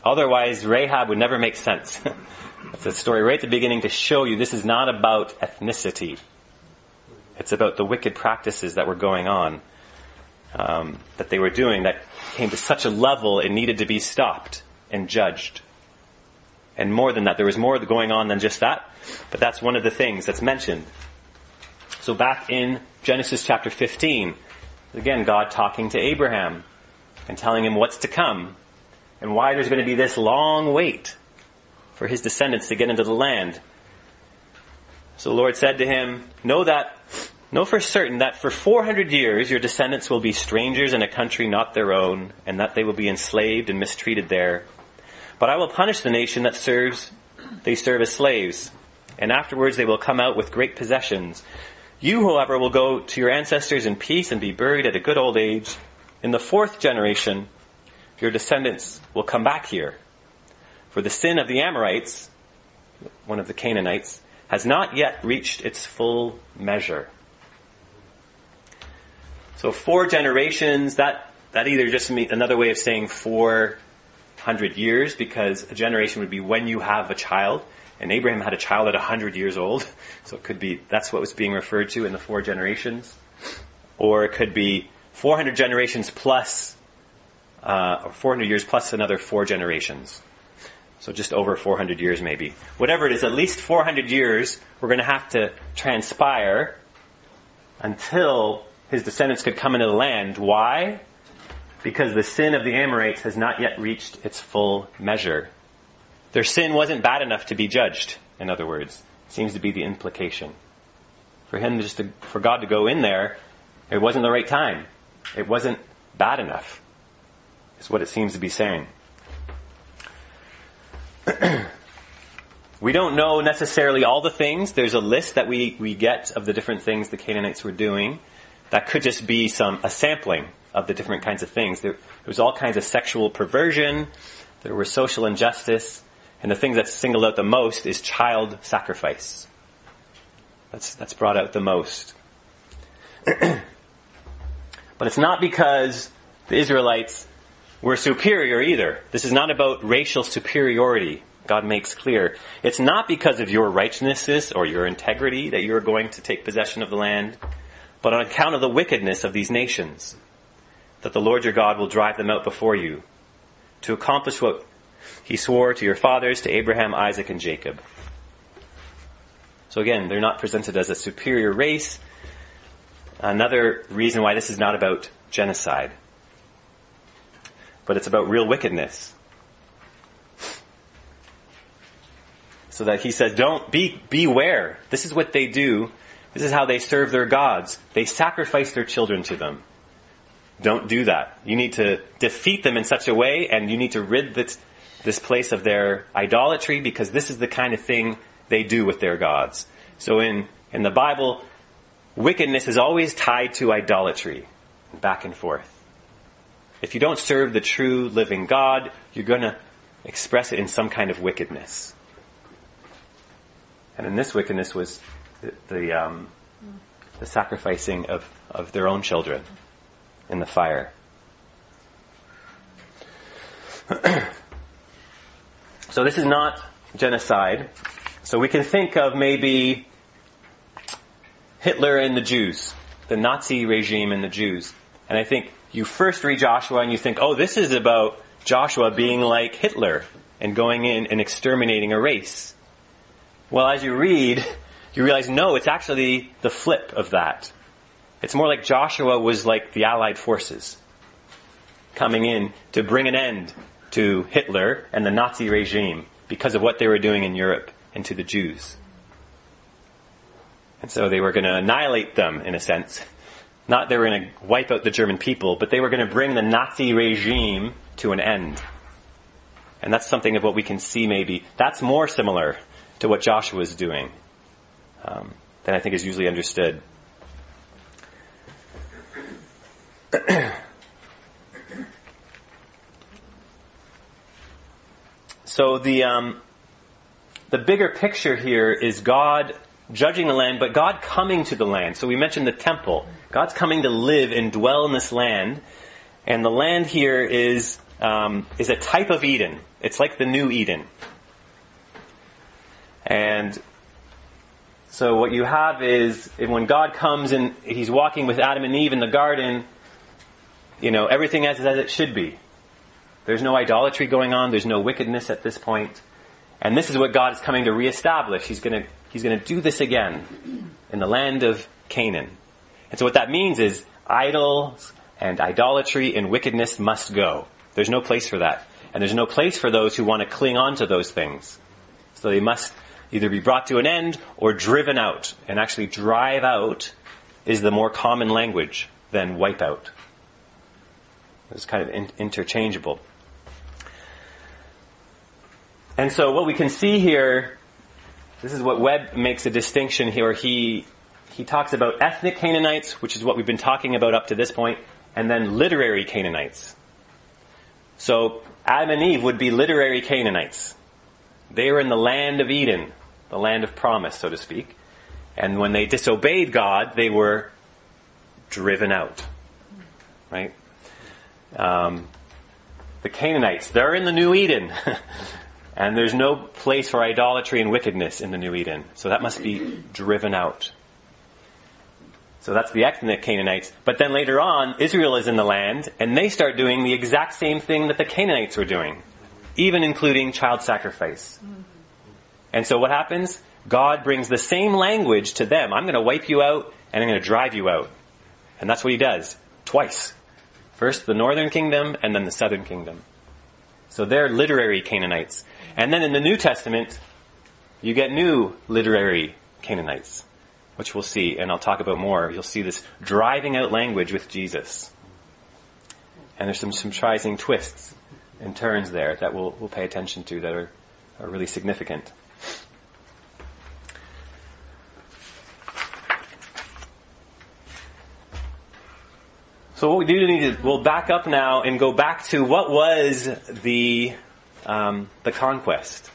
Otherwise, Rahab would never make sense. That's a story right at the beginning to show you this is not about ethnicity. It's about the wicked practices that were going on, um, that they were doing that came to such a level it needed to be stopped and judged. And more than that, there was more going on than just that, but that's one of the things that's mentioned. So back in Genesis chapter 15, again, God talking to Abraham and telling him what's to come and why there's going to be this long wait for his descendants to get into the land. So the Lord said to him, Know that, know for certain that for 400 years your descendants will be strangers in a country not their own, and that they will be enslaved and mistreated there. But I will punish the nation that serves, they serve as slaves, and afterwards they will come out with great possessions. You, however, will go to your ancestors in peace and be buried at a good old age. In the fourth generation, your descendants will come back here. For the sin of the Amorites, one of the Canaanites, has not yet reached its full measure. So four generations, that, that either just means another way of saying four hundred years because a generation would be when you have a child. And Abraham had a child at hundred years old, so it could be that's what was being referred to in the four generations, or it could be 400 generations plus, uh, or 400 years plus another four generations. So just over 400 years maybe. Whatever it is, at least 400 years we're going to have to transpire until his descendants could come into the land. Why? because the sin of the Amorites has not yet reached its full measure. Their sin wasn't bad enough to be judged, in other words. Seems to be the implication. For him just to, for God to go in there, it wasn't the right time. It wasn't bad enough. Is what it seems to be saying. we don't know necessarily all the things. There's a list that we, we get of the different things the Canaanites were doing. That could just be some, a sampling of the different kinds of things. There, there was all kinds of sexual perversion, there was social injustice, and the thing that's singled out the most is child sacrifice. That's, that's brought out the most. but it's not because the Israelites were superior either. This is not about racial superiority. God makes clear. It's not because of your righteousness or your integrity that you're going to take possession of the land, but on account of the wickedness of these nations, that the Lord your God will drive them out before you to accomplish what he swore to your fathers, to Abraham, Isaac, and Jacob. So again, they're not presented as a superior race. Another reason why this is not about genocide, but it's about real wickedness. So that he says, don't be, beware. This is what they do. This is how they serve their gods. They sacrifice their children to them. Don't do that. You need to defeat them in such a way and you need to rid this, this place of their idolatry because this is the kind of thing they do with their gods. So in, in the Bible, wickedness is always tied to idolatry, back and forth. If you don't serve the true living God, you're going to express it in some kind of wickedness. And in this wickedness was the, the, um, the sacrificing of, of their own children in the fire. so this is not genocide. So we can think of maybe Hitler and the Jews, the Nazi regime and the Jews. And I think you first read Joshua and you think, oh, this is about Joshua being like Hitler and going in and exterminating a race. Well, as you read, you realize, no, it's actually the flip of that. It's more like Joshua was like the Allied forces coming in to bring an end to Hitler and the Nazi regime because of what they were doing in Europe and to the Jews. And so they were going to annihilate them in a sense. Not they were going to wipe out the German people, but they were going to bring the Nazi regime to an end. And that's something of what we can see maybe. That's more similar to what Joshua is doing um, than I think is usually understood. so the um, the bigger picture here is God judging the land, but God coming to the land. So we mentioned the temple. God's coming to live and dwell in this land, and the land here is um, is a type of Eden. It's like the new Eden, and so what you have is when God comes and He's walking with Adam and Eve in the garden you know, everything as, as it should be. There's no idolatry going on. There's no wickedness at this point. And this is what God is coming to reestablish. He's going to, he's going to do this again in the land of Canaan. And so what that means is idols and idolatry and wickedness must go. There's no place for that. And there's no place for those who want to cling on to those things. So they must either be brought to an end or driven out. And actually drive out is the more common language than wipe out. It's kind of in, interchangeable. And so what we can see here, this is what Webb makes a distinction here. He, he talks about ethnic Canaanites, which is what we've been talking about up to this point, and then literary Canaanites. So Adam and Eve would be literary Canaanites. They were in the land of Eden, the land of promise, so to speak. And when they disobeyed God, they were driven out. Right? Um, the Canaanites, they're in the New Eden. and there's no place for idolatry and wickedness in the New Eden. So that must be driven out. So that's the ethnic Canaanites. But then later on, Israel is in the land, and they start doing the exact same thing that the Canaanites were doing, even including child sacrifice. Mm-hmm. And so what happens? God brings the same language to them. I'm going to wipe you out, and I'm going to drive you out. And that's what he does. Twice. First the northern kingdom and then the southern kingdom. So they're literary Canaanites. And then in the New Testament, you get new literary Canaanites, which we'll see, and I'll talk about more. You'll see this driving out language with Jesus. And there's some surprising twists and turns there that we'll, we'll pay attention to that are, are really significant. So what we do need to, we'll back up now and go back to what was the, um, the conquest.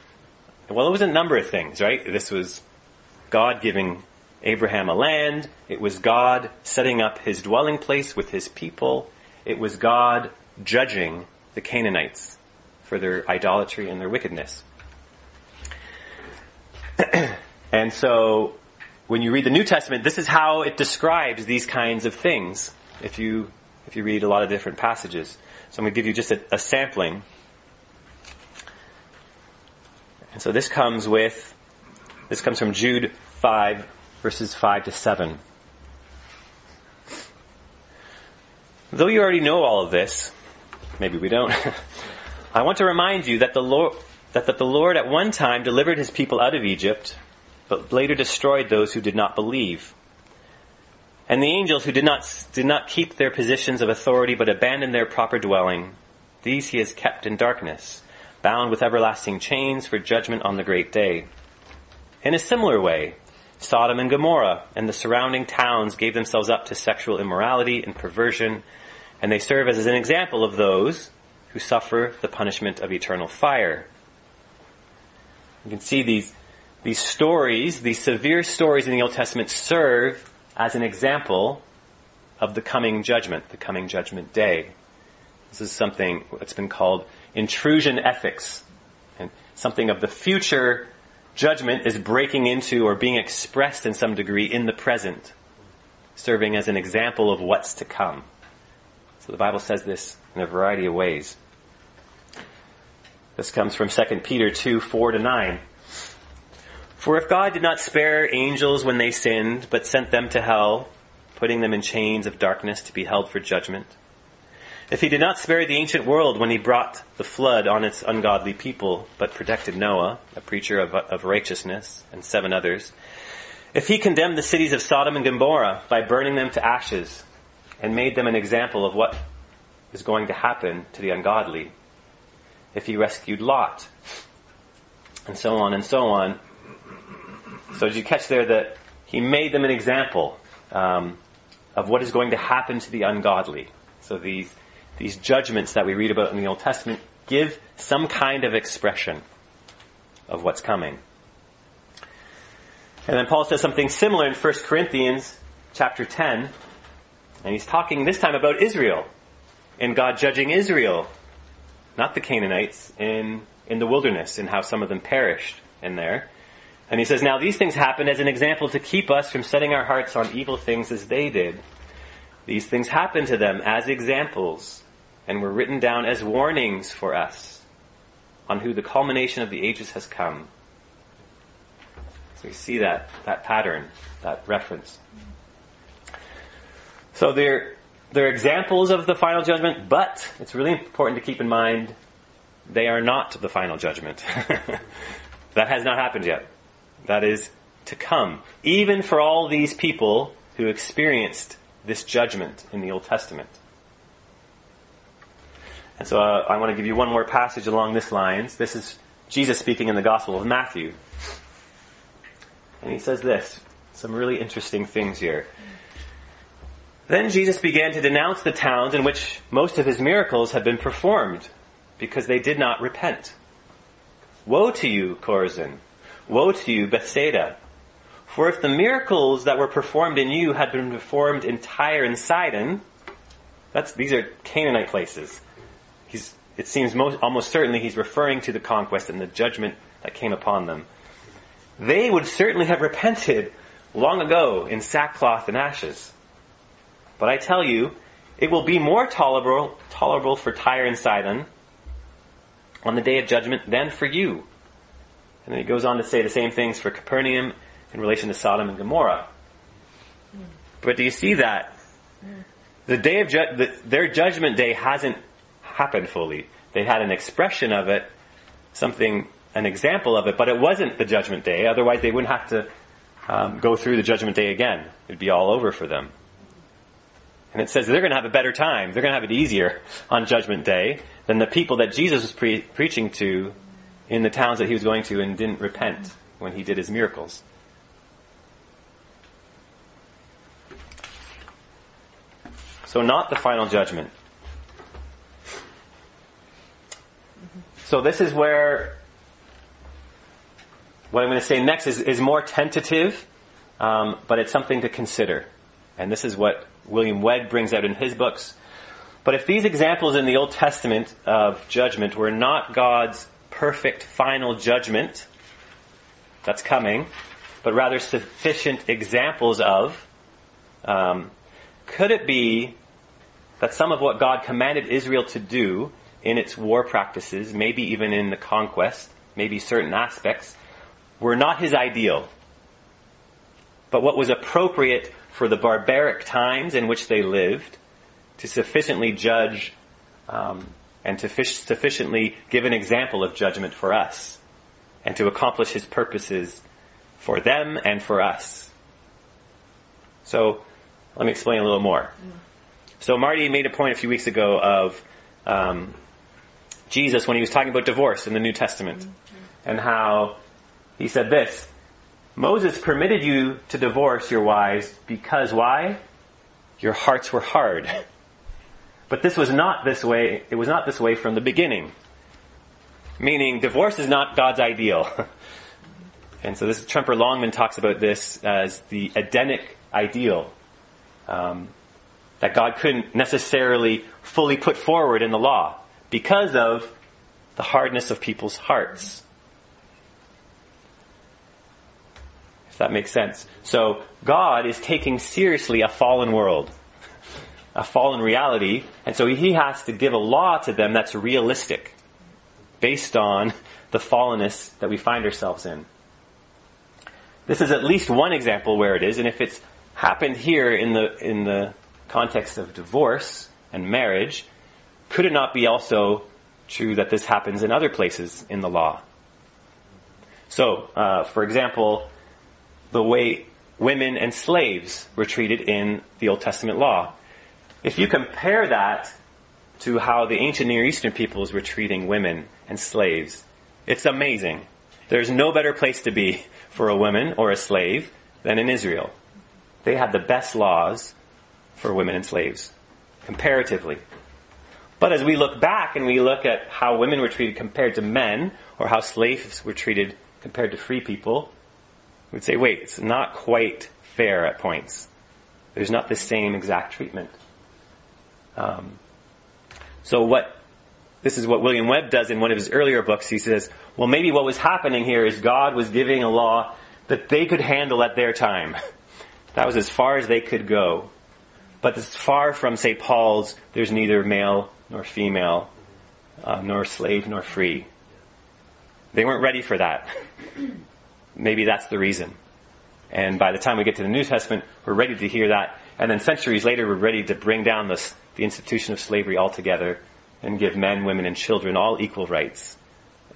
Well, it was a number of things, right? This was God giving Abraham a land. It was God setting up his dwelling place with his people. It was God judging the Canaanites for their idolatry and their wickedness. and so, when you read the New Testament, this is how it describes these kinds of things. If you, if you read a lot of different passages. So I'm going to give you just a, a sampling. And so this comes with, this comes from Jude 5, verses 5 to 7. Though you already know all of this, maybe we don't, I want to remind you that the Lord, that, that the Lord at one time delivered his people out of Egypt, but later destroyed those who did not believe. And the angels who did not, did not keep their positions of authority but abandoned their proper dwelling, these he has kept in darkness, bound with everlasting chains for judgment on the great day. In a similar way, Sodom and Gomorrah and the surrounding towns gave themselves up to sexual immorality and perversion, and they serve as an example of those who suffer the punishment of eternal fire. You can see these, these stories, these severe stories in the Old Testament serve as an example of the coming judgment, the coming judgment day. This is something that's been called intrusion ethics, and something of the future judgment is breaking into or being expressed in some degree in the present, serving as an example of what's to come. So the Bible says this in a variety of ways. This comes from 2 Peter 2, 4 to 9. For if God did not spare angels when they sinned, but sent them to hell, putting them in chains of darkness to be held for judgment, if he did not spare the ancient world when he brought the flood on its ungodly people, but protected Noah, a preacher of, of righteousness, and seven others, if he condemned the cities of Sodom and Gomorrah by burning them to ashes, and made them an example of what is going to happen to the ungodly, if he rescued Lot, and so on and so on. So did you catch there that he made them an example um, of what is going to happen to the ungodly? So these these judgments that we read about in the Old Testament give some kind of expression of what's coming. And then Paul says something similar in 1 Corinthians chapter 10, and he's talking this time about Israel and God judging Israel, not the Canaanites, in, in the wilderness and how some of them perished in there. And he says, Now these things happened as an example to keep us from setting our hearts on evil things as they did. These things happened to them as examples and were written down as warnings for us on who the culmination of the ages has come. So we see that, that pattern, that reference. So they're, they're examples of the final judgment, but it's really important to keep in mind they are not the final judgment. that has not happened yet. That is to come. Even for all these people who experienced this judgment in the Old Testament. And so uh, I want to give you one more passage along this lines. This is Jesus speaking in the Gospel of Matthew. And he says this, some really interesting things here. Then Jesus began to denounce the towns in which most of his miracles had been performed because they did not repent. Woe to you, Chorazin! Woe to you, Bethsaida! For if the miracles that were performed in you had been performed in Tyre and Sidon, that's, these are Canaanite places he's, it seems most, almost certainly he's referring to the conquest and the judgment that came upon them. They would certainly have repented long ago in sackcloth and ashes. But I tell you, it will be more tolerable, tolerable for Tyre and Sidon on the day of judgment than for you. And then he goes on to say the same things for Capernaum in relation to Sodom and Gomorrah. But do you see that? The day of ju- the, their judgment day hasn't happened fully. They had an expression of it, something, an example of it, but it wasn't the judgment day. Otherwise, they wouldn't have to um, go through the judgment day again. It'd be all over for them. And it says they're going to have a better time. They're going to have it easier on judgment day than the people that Jesus was pre- preaching to in the towns that he was going to and didn't repent when he did his miracles. So not the final judgment. So this is where what I'm going to say next is, is more tentative, um, but it's something to consider. And this is what William Webb brings out in his books. But if these examples in the Old Testament of judgment were not God's perfect final judgment that's coming, but rather sufficient examples of, um, could it be that some of what God commanded Israel to do in its war practices, maybe even in the conquest, maybe certain aspects, were not his ideal, but what was appropriate for the barbaric times in which they lived to sufficiently judge um, and to sufficiently give an example of judgment for us and to accomplish his purposes for them and for us. So, let me explain a little more. So, Marty made a point a few weeks ago of um, Jesus when he was talking about divorce in the New Testament and how he said this Moses permitted you to divorce your wives because why? Your hearts were hard. But this was not this way, it was not this way from the beginning. Meaning, divorce is not God's ideal. and so this, Tremper Longman talks about this as the Edenic ideal. Um, that God couldn't necessarily fully put forward in the law because of the hardness of people's hearts. If that makes sense. So God is taking seriously a fallen world, a fallen reality, and so He has to give a law to them that's realistic, based on the fallenness that we find ourselves in. This is at least one example where it is, and if it's happened here in the in the context of divorce and marriage, could it not be also true that this happens in other places in the law? So, uh, for example, the way women and slaves were treated in the Old Testament law. If you compare that to how the ancient Near Eastern peoples were treating women and slaves, it's amazing. There's no better place to be for a woman or a slave than in Israel. They had the best laws for women and slaves, comparatively. But as we look back and we look at how women were treated compared to men, or how slaves were treated compared to free people, we'd say, wait, it's not quite fair at points. There's not the same exact treatment. Um, so what, this is what William Webb does in one of his earlier books. He says, well, maybe what was happening here is God was giving a law that they could handle at their time. That was as far as they could go. But it's far from, say, Paul's, there's neither male nor female, uh, nor slave nor free. They weren't ready for that. Maybe that's the reason. And by the time we get to the New Testament, we're ready to hear that. And then centuries later, we're ready to bring down this, the institution of slavery altogether and give men, women, and children all equal rights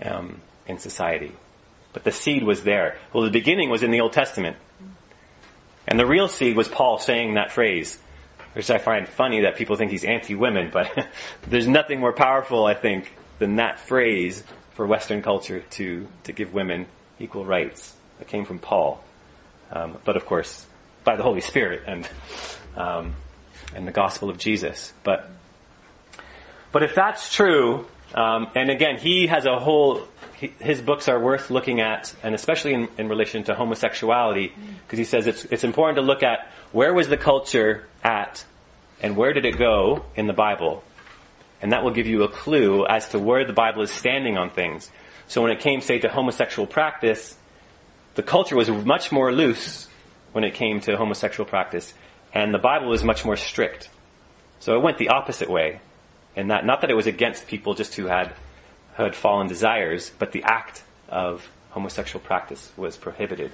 um, in society. But the seed was there. Well, the beginning was in the Old Testament. And the real seed was Paul saying that phrase, which I find funny that people think he's anti-women, but there's nothing more powerful, I think, than that phrase for Western culture to, to give women equal rights. That came from Paul. Um, but of course, by the Holy Spirit and, um, and the gospel of Jesus. But, but if that's true, um, and again, he has a whole, his books are worth looking at, and especially in, in relation to homosexuality, because he says it's, it's important to look at where was the culture at and where did it go in the Bible. And that will give you a clue as to where the Bible is standing on things. So when it came, say, to homosexual practice, the culture was much more loose when it came to homosexual practice, and the Bible was much more strict. So it went the opposite way. And that, not that it was against people just who had, had fallen desires, but the act of homosexual practice was prohibited.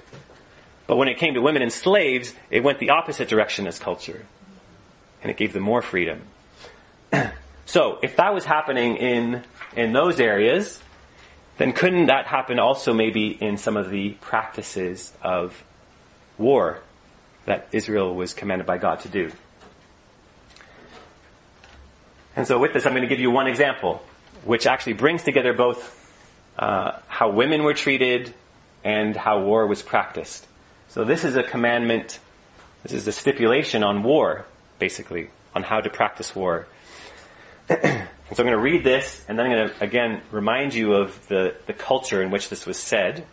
But when it came to women and slaves, it went the opposite direction as culture. And it gave them more freedom. so, if that was happening in, in those areas, then couldn't that happen also maybe in some of the practices of war that Israel was commanded by God to do? And so with this, I'm going to give you one example, which actually brings together both uh, how women were treated and how war was practiced. So this is a commandment, this is a stipulation on war, basically, on how to practice war. so I'm going to read this, and then I'm going to again remind you of the, the culture in which this was said,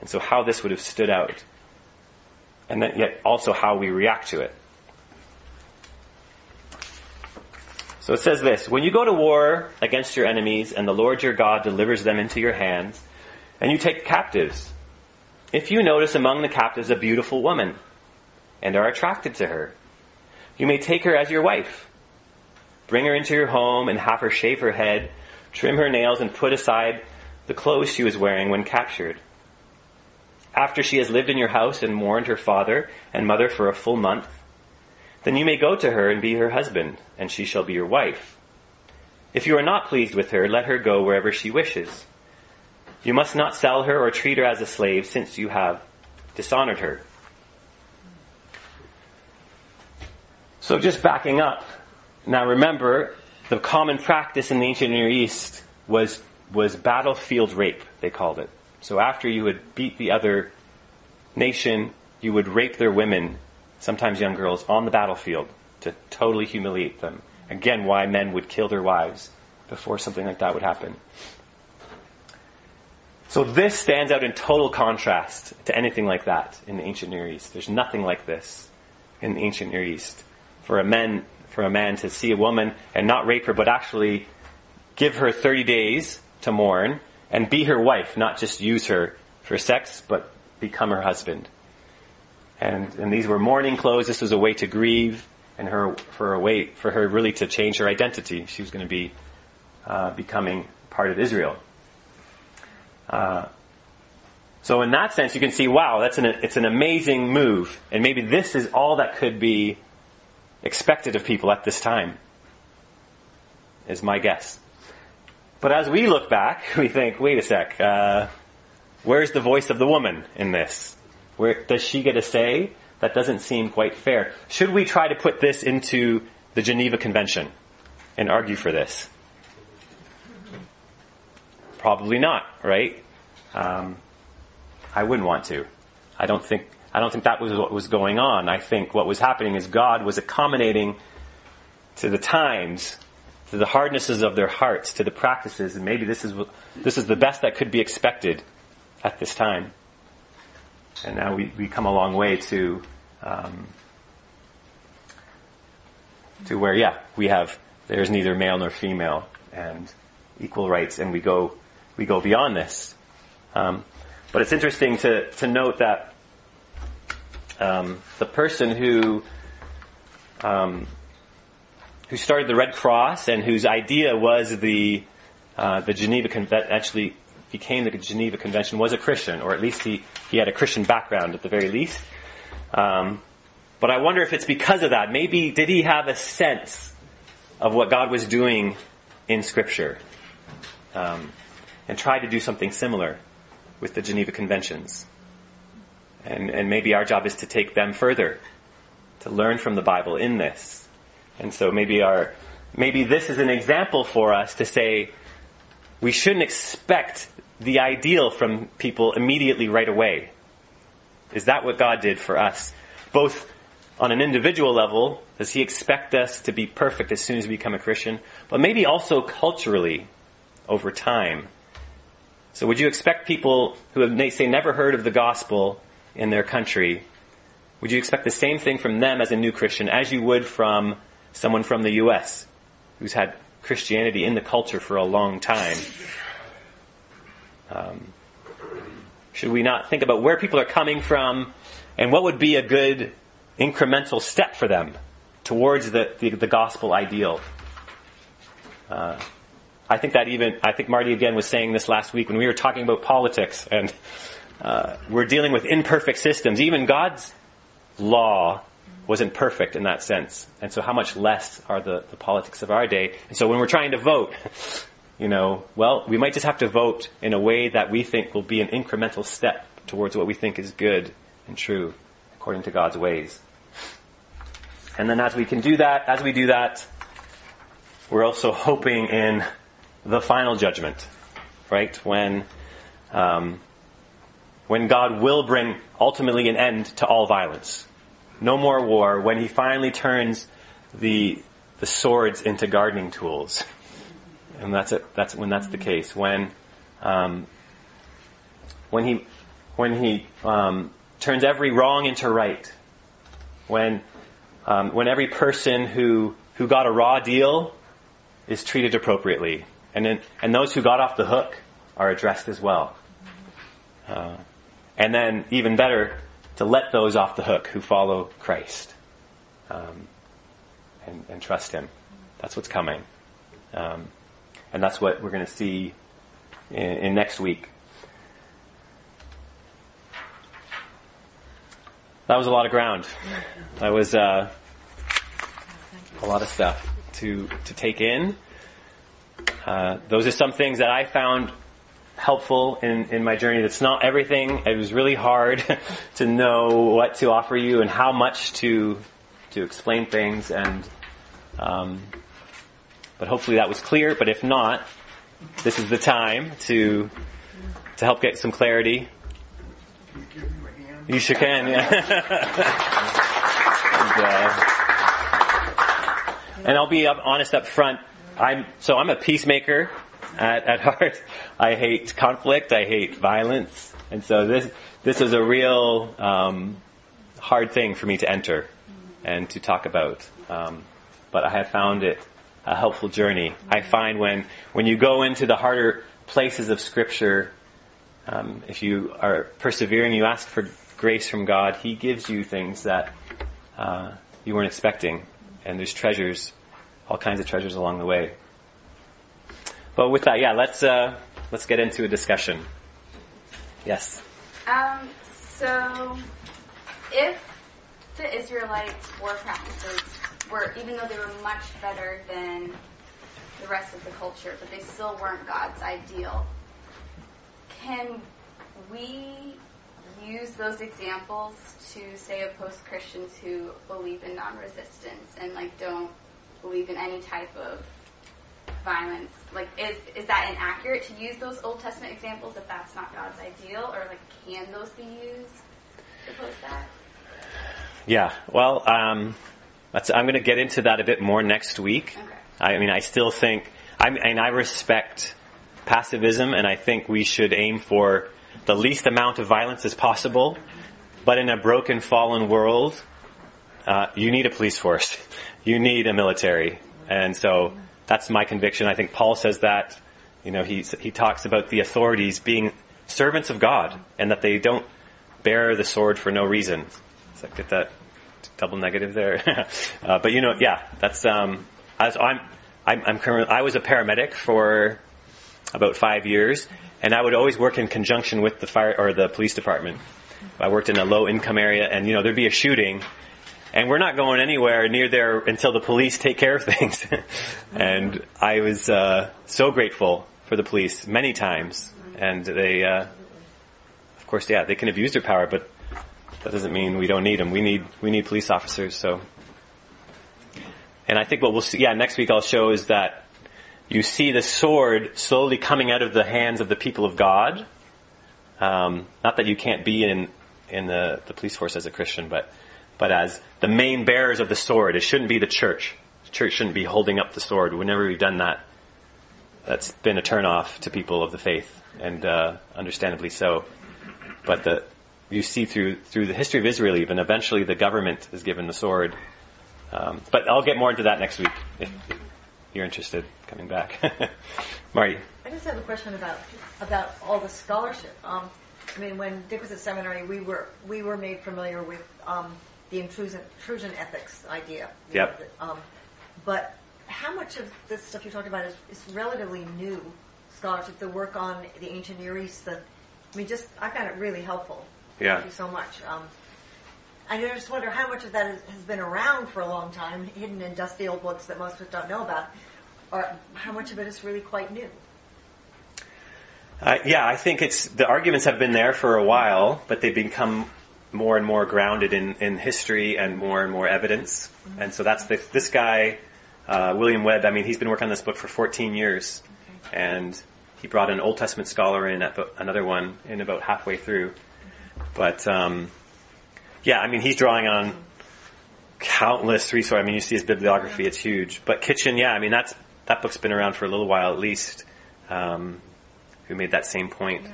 and so how this would have stood out, and then yet also how we react to it. So it says this, when you go to war against your enemies and the Lord your God delivers them into your hands, and you take captives, if you notice among the captives a beautiful woman, and are attracted to her, you may take her as your wife. Bring her into your home and have her shave her head, trim her nails, and put aside the clothes she was wearing when captured. After she has lived in your house and mourned her father and mother for a full month, then you may go to her and be her husband, and she shall be your wife. If you are not pleased with her, let her go wherever she wishes. You must not sell her or treat her as a slave, since you have dishonored her. So just backing up. Now remember, the common practice in the ancient Near East was, was battlefield rape, they called it. So after you would beat the other nation, you would rape their women sometimes young girls, on the battlefield to totally humiliate them. Again, why men would kill their wives before something like that would happen. So this stands out in total contrast to anything like that in the ancient Near East. There's nothing like this in the ancient Near East. For a man, for a man to see a woman and not rape her, but actually give her 30 days to mourn and be her wife, not just use her for sex, but become her husband. And, and these were mourning clothes. This was a way to grieve and her, for a way, for her really to change her identity. She was going to be, uh, becoming part of Israel. Uh, so in that sense, you can see, wow, that's an, it's an amazing move. And maybe this is all that could be expected of people at this time, is my guess. But as we look back, we think, wait a sec, uh, where's the voice of the woman in this? Where does she get a say? That doesn't seem quite fair. Should we try to put this into the Geneva Convention and argue for this? Probably not, right? Um, I wouldn't want to. I don't think I don't think that was what was going on. I think what was happening is God was accommodating to the times, to the hardnesses of their hearts, to the practices, and maybe this is this is the best that could be expected at this time. And now we, we come a long way to, um, to where, yeah, we have, there's neither male nor female and equal rights and we go, we go beyond this. Um, but it's interesting to, to note that, um, the person who, um, who started the Red Cross and whose idea was the, uh, the Geneva Convention, actually became the Geneva Convention was a Christian, or at least he, he had a Christian background at the very least. Um, but I wonder if it's because of that. Maybe did he have a sense of what God was doing in Scripture, um, and try to do something similar with the Geneva Conventions. And, and maybe our job is to take them further, to learn from the Bible in this. And so maybe our, maybe this is an example for us to say, we shouldn't expect the ideal from people immediately right away. Is that what God did for us? Both on an individual level, does He expect us to be perfect as soon as we become a Christian? But maybe also culturally over time. So would you expect people who have, say, never heard of the gospel in their country, would you expect the same thing from them as a new Christian as you would from someone from the U.S. who's had Christianity in the culture for a long time? Um, should we not think about where people are coming from and what would be a good incremental step for them towards the, the, the gospel ideal? Uh, I think that even, I think Marty again was saying this last week when we were talking about politics and uh, we're dealing with imperfect systems. Even God's law wasn't perfect in that sense. And so how much less are the, the politics of our day? And so when we're trying to vote, you know, well, we might just have to vote in a way that we think will be an incremental step towards what we think is good and true according to God's ways. And then as we can do that, as we do that, we're also hoping in the final judgment, right? When, um, when God will bring ultimately an end to all violence. No more war. When He finally turns the the swords into gardening tools. And that's it. That's when that's the case. When um, when he when he um, turns every wrong into right. When um, when every person who who got a raw deal is treated appropriately, and then, and those who got off the hook are addressed as well. Uh, and then even better to let those off the hook who follow Christ um, and, and, trust Him. That's what's coming. Um, and that's what we're going to see in, in, next week. That was a lot of ground. That was uh, a lot of stuff to to take in. Uh, those are some things that I found helpful in, in my journey. That's not everything. It was really hard to know what to offer you and how much to to explain things. And um, but hopefully that was clear. But if not, this is the time to to help get some clarity. You sure can, yeah. and, uh, and I'll be up, honest up front. I'm so I'm a peacemaker at, at heart. I hate conflict. I hate violence. And so this, this is a real, um, hard thing for me to enter and to talk about. Um, but I have found it a helpful journey. I find when, when you go into the harder places of scripture, um, if you are persevering, you ask for grace from God, He gives you things that, uh, you weren't expecting. And there's treasures, all kinds of treasures along the way. But with that, yeah, let's uh, let's get into a discussion. Yes. Um. So, if the Israelites' war practices were, even though they were much better than the rest of the culture, but they still weren't God's ideal, can we use those examples to say of post-Christians who believe in non-resistance and like don't believe in any type of violence, like is is that inaccurate to use those Old Testament examples if that's not God's ideal, or like can those be used to post that? Yeah, well, um, I'm going to get into that a bit more next week. Okay. I mean, I still think, I and I respect pacifism, and I think we should aim for the least amount of violence as possible. But in a broken, fallen world, uh, you need a police force. You need a military. And so that's my conviction. I think Paul says that. You know, he he talks about the authorities being servants of God and that they don't bear the sword for no reason. So get that double negative there. uh, but you know, yeah, that's um, as I'm I'm, I'm current, I was a paramedic for about five years, and I would always work in conjunction with the fire or the police department. I worked in a low income area, and you know there'd be a shooting, and we're not going anywhere near there until the police take care of things. and I was uh, so grateful for the police many times, and they, uh, of course, yeah, they can abuse their power, but that doesn't mean we don't need them. We need we need police officers. So, and I think what we'll see, yeah, next week I'll show is that you see the sword slowly coming out of the hands of the people of God. Um, not that you can't be in in the, the police force as a Christian, but but as the main bearers of the sword. It shouldn't be the church. The church shouldn't be holding up the sword. Whenever we've done that, that's been a turnoff to people of the faith, and uh, understandably so. But the you see through through the history of Israel, even eventually the government is given the sword. Um, but I'll get more into that next week if, you're interested. Coming back, Marty. I just have a question about about all the scholarship. Um, I mean, when Dick was at seminary, we were we were made familiar with um, the intrusion, intrusion ethics idea. Yep. Know, um, but how much of this stuff you're talking about is, is relatively new scholarship, the work on the ancient Near East, the, I mean, just, I found it really helpful. Yeah. Thank you so much. Um, I just wonder how much of that has, has been around for a long time, hidden in dusty old books that most of us don't know about, or how much of it is really quite new. Uh, yeah, I think it's the arguments have been there for a while, but they've become more and more grounded in, in history and more and more evidence. Mm-hmm. And so that's the, this guy, uh, William Webb. I mean, he's been working on this book for 14 years, okay. and he brought an Old Testament scholar in at another one in about halfway through. But um, yeah, I mean, he's drawing on countless resources. I mean, you see his bibliography; it's huge. But Kitchen, yeah, I mean that's that book's been around for a little while at least. Um, who made that same point?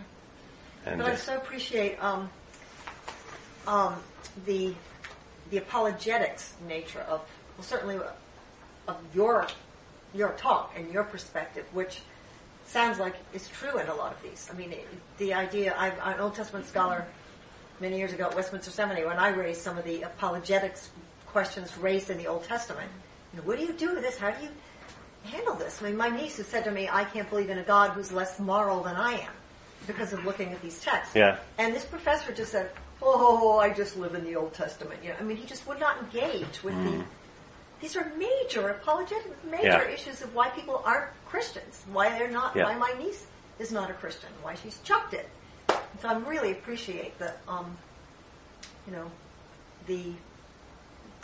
And But I so appreciate um, um, the the apologetics nature of well, certainly of your your talk and your perspective, which sounds like is true in a lot of these. I mean, it, the idea. I'm I'm an Old Testament scholar many years ago at Westminster Seminary when I raised some of the apologetics questions raised in the Old Testament. You know, what do you do with this? How do you handle this? I mean, my niece who said to me, "I can't believe in a God who's less moral than I am." Because of looking at these texts. Yeah. And this professor just said, "Oh, I just live in the Old Testament." You know, I mean, he just would not engage with the. These are major apologetic, major Mm. Yeah. issues of why people aren't Christians, why they're not, Yeah. why my niece is not a Christian, why she's chucked it. So I really appreciate the, um, you know, the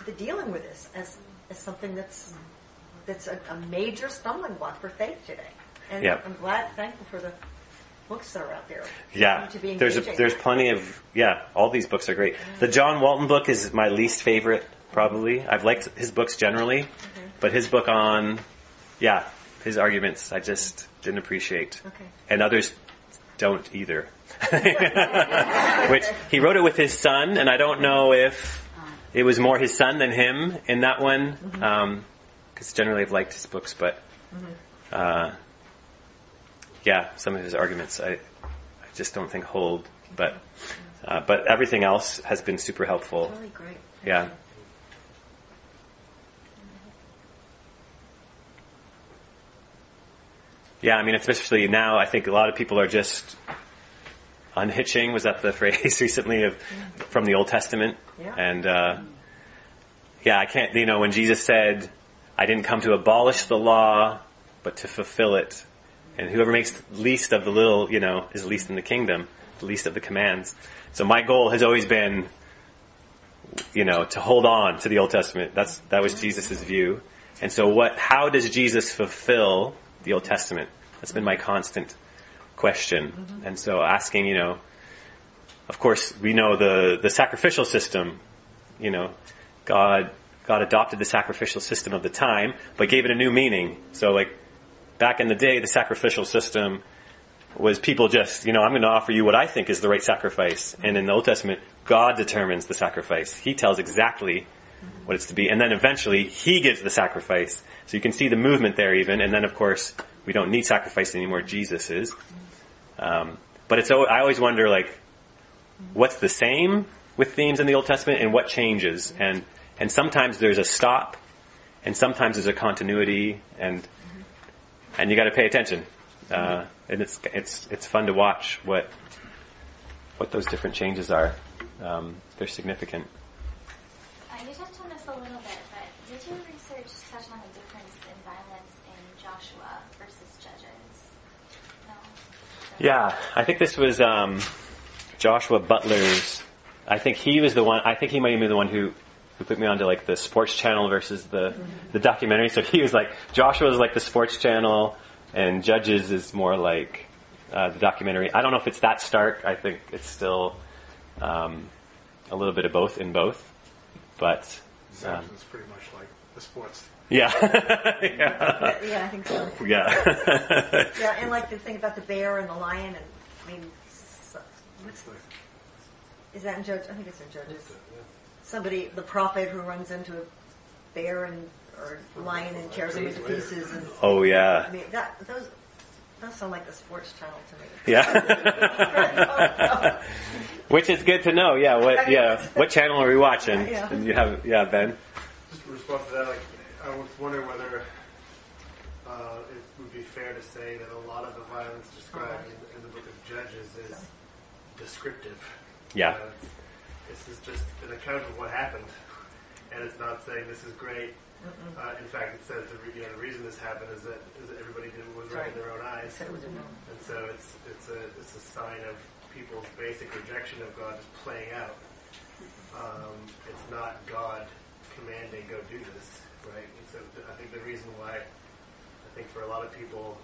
the dealing with this as as something that's that's a, a major stumbling block for faith today. And Yeah. I'm glad, thankful for the books that are out there. Yeah, there's a, there's plenty of yeah. All these books are great. Mm-hmm. The John Walton book is my least favorite, probably. I've liked his books generally, mm-hmm. but his book on yeah, his arguments I just didn't appreciate, Okay. and others don't either. Which he wrote it with his son, and I don't know if it was more his son than him in that one, mm-hmm. um, because generally I've liked his books, but. Uh, yeah, some of his arguments I, I just don't think hold. But uh, but everything else has been super helpful. Really great. Yeah. Yeah, I mean, especially now, I think a lot of people are just unhitching. Was that the phrase recently of from the Old Testament? Yeah. And uh, yeah, I can't. You know, when Jesus said, "I didn't come to abolish the law, but to fulfill it," and whoever makes least of the little, you know, is least in the kingdom, the least of the commands. So my goal has always been, you know, to hold on to the Old Testament. That's that was Jesus' view. And so, what? How does Jesus fulfill the Old Testament? That's been my constant question. Mm-hmm. And so, asking, you know, of course, we know the the sacrificial system. You know, God God adopted the sacrificial system of the time, but gave it a new meaning. So, like back in the day, the sacrificial system was people just, you know, I'm going to offer you what I think is the right sacrifice. And in the Old Testament, God determines the sacrifice. He tells exactly what it's to be. And then eventually, He gives the sacrifice. So you can see the movement there even. And then, of course, we don't need sacrifice anymore. Jesus is. Um, but it's, I always wonder, like, what's the same with themes in the Old Testament and what changes? And, and sometimes there's a stop and sometimes there's a continuity and, and you got to pay attention. Uh, and it's it's it's fun to watch what what those different changes are. Um, they're significant. Uh, you touched on this a little bit, but did your research touch on the difference in violence in Joshua versus Judges? No. Yeah, I think this was um, Joshua Butler's. I think he was the one. I think he might have been the one who who put me onto like the sports channel versus the the documentary. So he was like Joshua is like the sports channel, and Judges is more like uh, the documentary. I don't know if it's that stark. I think it's still um, a little bit of both in both, but um, Samson's pretty much like the sports. yeah, yeah, Yeah, I think so. yeah. Yeah, and like the thing about the bear and the lion, and I mean, what's is that in Judge? I think it's in Judges. Somebody, the prophet who runs into a bear and or lion and tears him into pieces, and oh I mean that those those sound like the sports channel to me. yeah. Which is good to know. Yeah. What? Yeah. What channel are we watching? Yeah. And you have. Yeah, Ben. Just in response to that, like, I was wondering whether uh, it would be fair to say that a lot of the violence described in, in the book of Judges is descriptive. Yeah. Uh, this is just an account of what happened, and it's not saying this is great. Uh, in fact, it says the, re- you know, the reason this happened is that, is that everybody did what was right in their own eyes. Said it was. And so it's it's a it's a sign of people's basic rejection of God just playing out. Um, it's not God commanding go do this, right? And so th- I think the reason why I think for a lot of people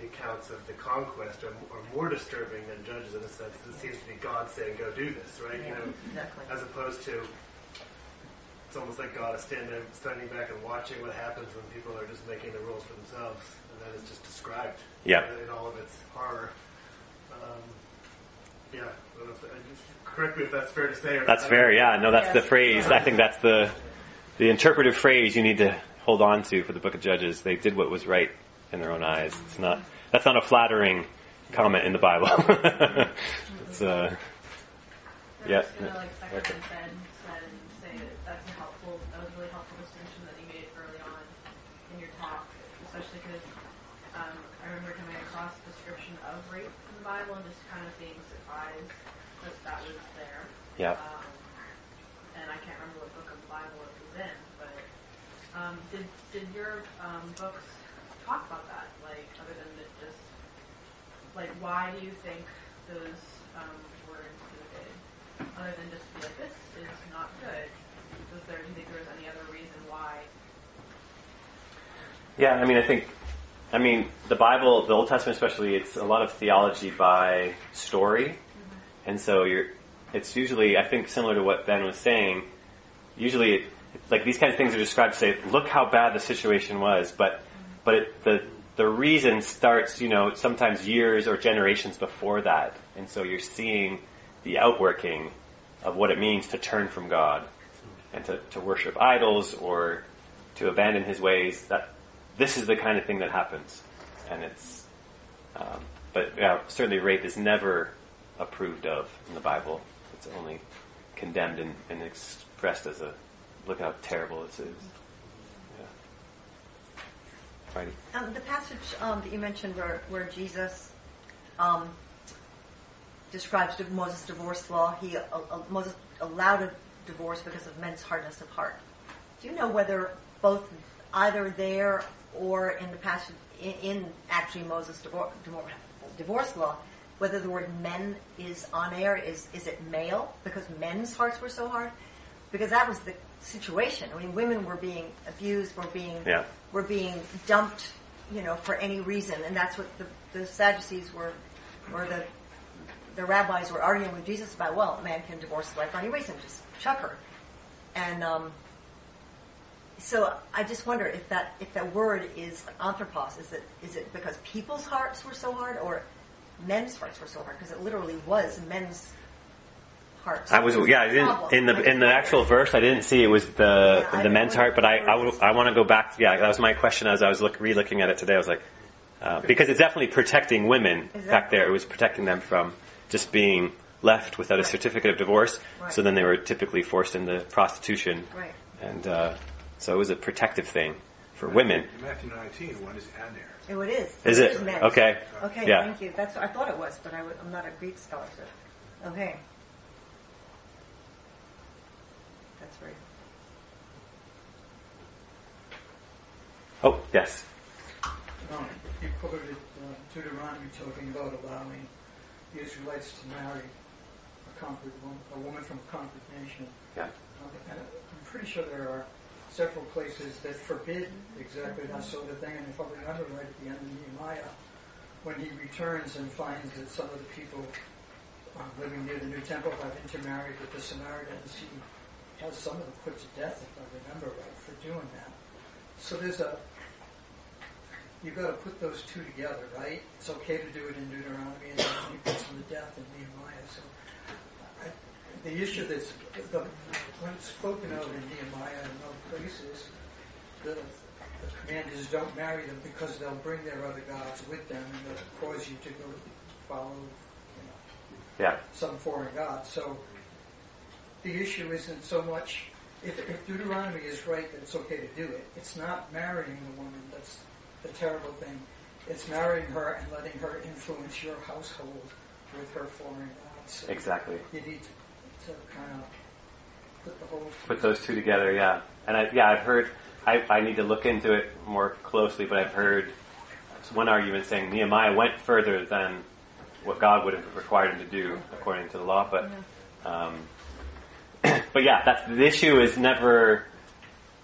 the accounts of the conquest are, are more disturbing than Judges in a sense. It seems to be God saying go do this, right? You know, Exactly. as opposed to it's almost like God is standing standing back and watching what happens when people are just making the rules for themselves, and that is just described Yeah. in all of its horror. Um, yeah, I if- correct me if that's fair to say. Or That's fair. Yeah. No, that's the phrase. I think that's the the interpretive phrase you need to hold on to for the Book of Judges. They did what was right in their own eyes. It's not. That's not a flattering comment in the Bible. it's uh. Yeah. gonna like Okay. Ben said and say that that's a helpful, that was a really helpful distinction that you made early on in your talk, especially because um, I remember coming across a description of rape in the Bible and just kind of being surprised that that was there. Yeah. Um, and I can't remember what book of the Bible it was in, but um, did did your um, books talk about that? Like, other than it just like, why do you think those um, were included? Other than just be like, this is not good. Was there? Do you think there was any other reason why? Yeah, I mean, I think, I mean, the Bible, the Old Testament especially, it's a lot of theology by story, and so you're, it's usually, I think, similar to what Ben was saying. Usually, it, it's like these kinds of things are described to say, look how bad the situation was, but, but it, the the reason starts, you know, sometimes years or generations before that, and so you're seeing the outworking of what it means to turn from God and to, to worship idols or to abandon his ways. That this is the kind of thing that happens, and it's. Um, but yeah, certainly rape is never approved of in the Bible. It's only condemned and, and expressed as a look how terrible this is. Righty. Um, the passage um, that you mentioned where, where Jesus um, describes Moses' divorce law, he uh, uh, Moses allowed a divorce because of men's hardness of heart. Do you know whether both either there or in the passage in, in actually Moses' divorce, divorce law, whether the word men is aner, is is it male because men's hearts were so hard? Because that was the situation. I mean, women were being abused, were being Yeah. Were being dumped, you know, for any reason, and that's what the, the Sadducees were, or the the rabbis were arguing with Jesus about. Well, man can divorce his wife for any reason, just chuck her, and um, so I just wonder if that if that word is anthropos, is it is it because people's hearts were so hard, or men's hearts were so hard? Because it literally was men's hearts. I was yeah. I didn't in the in the actual verse. I didn't see it was the Yeah, the men's heart, but I I, I want to go back. Yeah, that was my question as I was look, re-looking at it today. I was like, uh, because it's definitely protecting women back there. It was protecting them from just being left without a certificate of divorce. Right. So then they were typically forced into prostitution, Right. and uh, so it was a protective thing for women. In Matthew 19, one is aner. Oh, it is. Is It it is okay? Okay, Yeah. thank you. That's what I thought it was, but I w- I'm not a Greek scholar. So. Okay. That's right. Oh yes, Um, you quoted uh, Deuteronomy talking about allowing the Israelites to marry a conquered woman, a woman from a conquered nation. yeah, Um, and I'm pretty sure there are several places that forbid exactly that sort of thing. And if I remember right at the end of Nehemiah, when he returns and finds that some of the people uh, living near the new temple have intermarried with the Samaritans, he has some of them put to death, if I remember right, for doing that. So there's a you've got to put those two together, right? It's okay to do it in Deuteronomy, and then he puts them to death in Nehemiah. So I, the issue that's the, when it's spoken of in Nehemiah and other places, the, the command is don't marry them because they'll bring their other gods with them and they'll cause you to go follow you know, yeah, some foreign god. So the issue isn't so much if, if Deuteronomy is right that it's okay to do it. It's not marrying the woman that's the terrible thing. It's marrying her and letting her influence your household with her foreign gods. So exactly. You need to, to kind of put the whole put those two together, yeah. And I, yeah, I've heard. I, I need to look into it more closely, but I've heard one argument saying Nehemiah went further than what God would have required him to do according to the law. But, um, but yeah, that's the issue. Is never,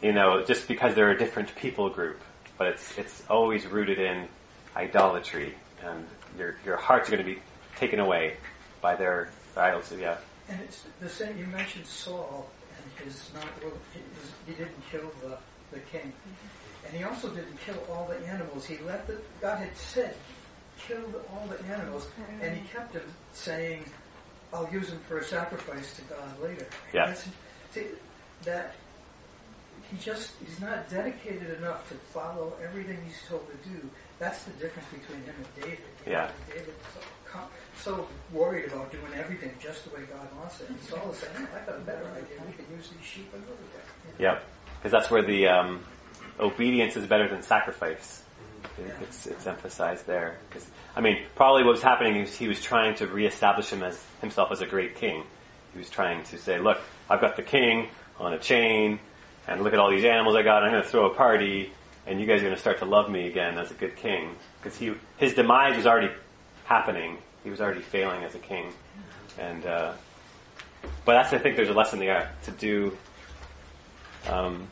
you know, just because they're a different people group, but it's it's always rooted in idolatry, and your your hearts are going to be taken away by their idols. Yeah, And it's the same. You mentioned Saul, and his not well, his, he didn't kill the, the king. And he also didn't kill all the animals. He let the God had said, killed all the animals, and he mm-hmm. kept him saying, "I'll use him for a sacrifice to God later." Yeah. That's, see, that he just he's not dedicated enough to follow everything he's told to do. That's the difference between him and David. You Yeah. know, David so, so worried about doing everything just the way God wants it. And Saul is saying, "Oh, "I got a better idea. We can use these sheep another day." Yep. Because that's where the um, obedience is better than sacrifice. It's, it's emphasized there. 'Cause, I mean, probably what was happening is he was trying to reestablish him as himself as a great king. He was trying to say, look, I've got the king on a chain, and look at all these animals I got. I'm going to throw a party, and you guys are going to start to love me again as a good king. Because he, his demise was already happening. He was already failing as a king. And, uh, but that's, I think there's a lesson there to do um,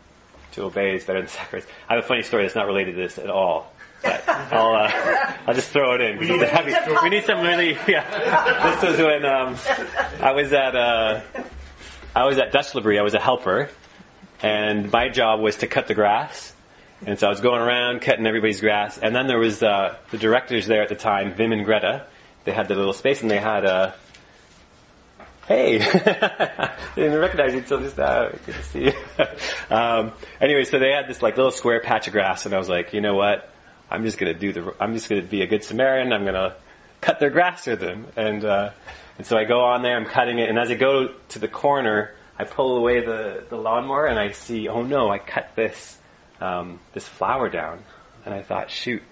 to obey is better than sacrifice. I have a funny story that's not related to this at all. But I'll, uh, I'll just throw it in. We need, to we need some really, yeah. This was when um, I was at, uh, I was at Dutch L'Abri. I was a helper, and my job was to cut the grass. And so I was going around cutting everybody's grass. And then there was uh, the directors there at the time, Wim and Greta. They had the little space, and they had a Hey, They didn't recognize you until just now. Good to see you. um, anyway, so they had this like little square patch of grass, and I was like, you know what? I'm just gonna do the. I'm just gonna be a good Samaritan. I'm gonna cut their grass for them, and uh, and so I go on there. I'm cutting it, and as I go to the corner, I pull away the the lawnmower, and I see, oh no, I cut this um, this flower down, and I thought, shoot,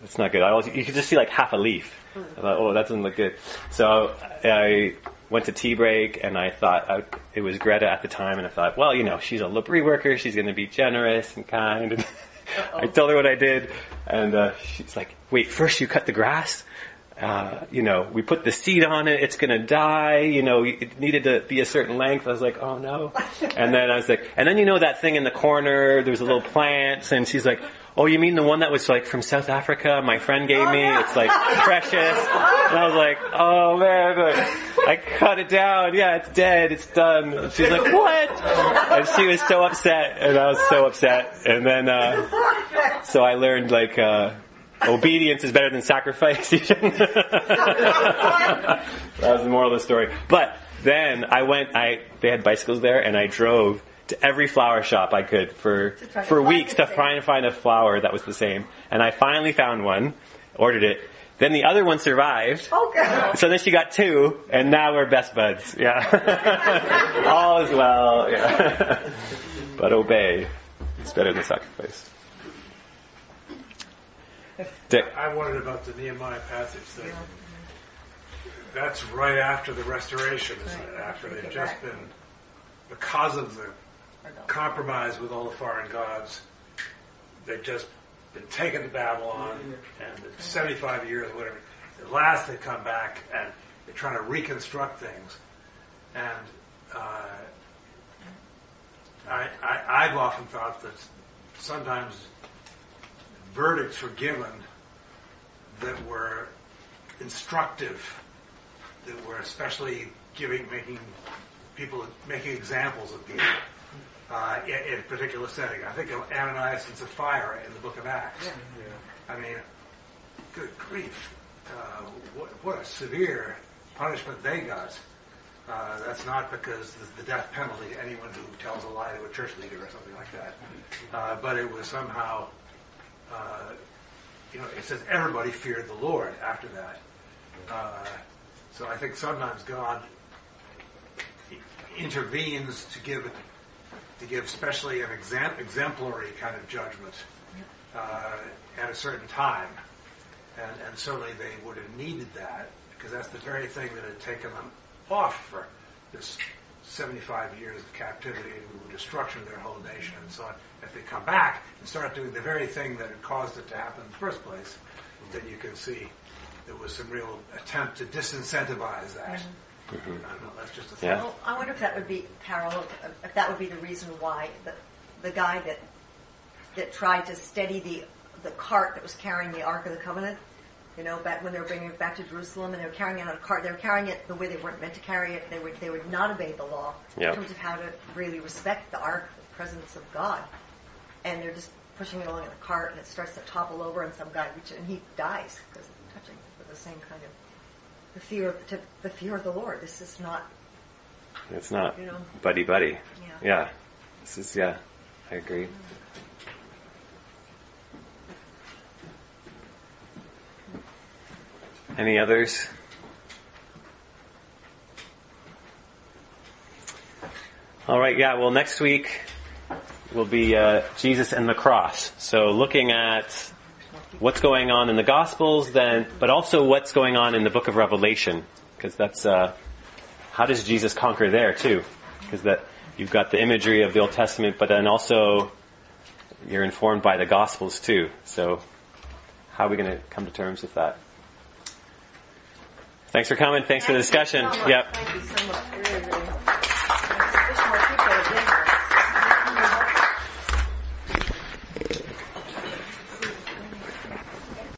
that's not good. I was, you could just see like half a leaf. I thought, oh, that doesn't look good. So I went to tea break and I thought I, it was Greta at the time and I thought, well, you know, she's a L'Abri worker. She's going to be generous and kind. And I told her what I did and uh, she's like, wait, first you cut the grass? Uh, you know, we put the seed on it, it's gonna die, you know, it needed to be a certain length. I was like, oh no. And then I was like, and then you know that thing in the corner, there's a little plant, and she's like, oh, you mean the one that was like from South Africa, my friend gave me, it's like precious. And I was like, oh man, I cut it down, yeah, it's dead, it's done. She's like, what? And she was so upset, and I was so upset. And then, uh, so I learned like, uh, obedience is better than sacrifice. that was the moral of the story. But then I went, I, they had bicycles there and I drove to every flower shop I could for, for weeks to try and find a flower that was the same. And I finally found one, ordered it. Then the other one survived. Oh, So then she got two, and now we're best buds. Yeah. All is well. Yeah. but obey is better than sacrifice. Dick. I wondered about the Nehemiah passage thing. That's right after the restoration, isn't it? After they've just been, because of the compromise with all the foreign gods, they've just been taken to Babylon, and the 75 years, whatever. At last they come back and they're trying to reconstruct things. And uh, I, I, I've often thought that sometimes verdicts were given that were instructive, that were especially giving, making people, making examples of people uh, in, in a particular setting. I think of Ananias and Sapphira in the book of Acts. I mean, good grief. Uh, what, what a severe punishment they got. Uh, that's not because the, the death penalty to anyone who tells a lie to a church leader or something like that. Uh, but it was somehow, uh, you know, it says everybody feared the Lord after that. Uh, so I think sometimes God intervenes to give to give especially an exam- exemplary kind of judgment uh, at a certain time. And, and certainly they would have needed that because that's the very thing that had taken them off for this 75 years of captivity and destruction of their whole nation and so on. If they come back and start doing the very thing that had caused it to happen in the first place, then you can see there was some real attempt to disincentivize that. I don't know, that's just a. Yeah. Well, I wonder if that would be parallel, if that would be the reason why the, the guy that that tried to steady the the cart that was carrying the Ark of the Covenant You know, back when they were bringing it back to Jerusalem and they were carrying it on a cart, they were carrying it the way they weren't meant to carry it. They would they would not obey the law Yeah. in terms of how to really respect the ark, the presence of God. And they're just pushing it along in a cart, and it starts to topple over, and some guy reaches, and he dies because of touching with the same kind of the fear of the, the fear of the Lord. This is not It's not You know. buddy buddy. Yeah. Yeah. This is yeah. I agree. Any others? All right, yeah, well, next week will be uh, Jesus and the cross. So looking at what's going on in the Gospels, then, but also what's going on in the book of Revelation, because that's uh, how does Jesus conquer there too? Because that you've got the imagery of the Old Testament, but then also you're informed by the Gospels too. So how are we going to come to terms with that? Thanks for coming. Thanks for the discussion. Thank you so much. Yep.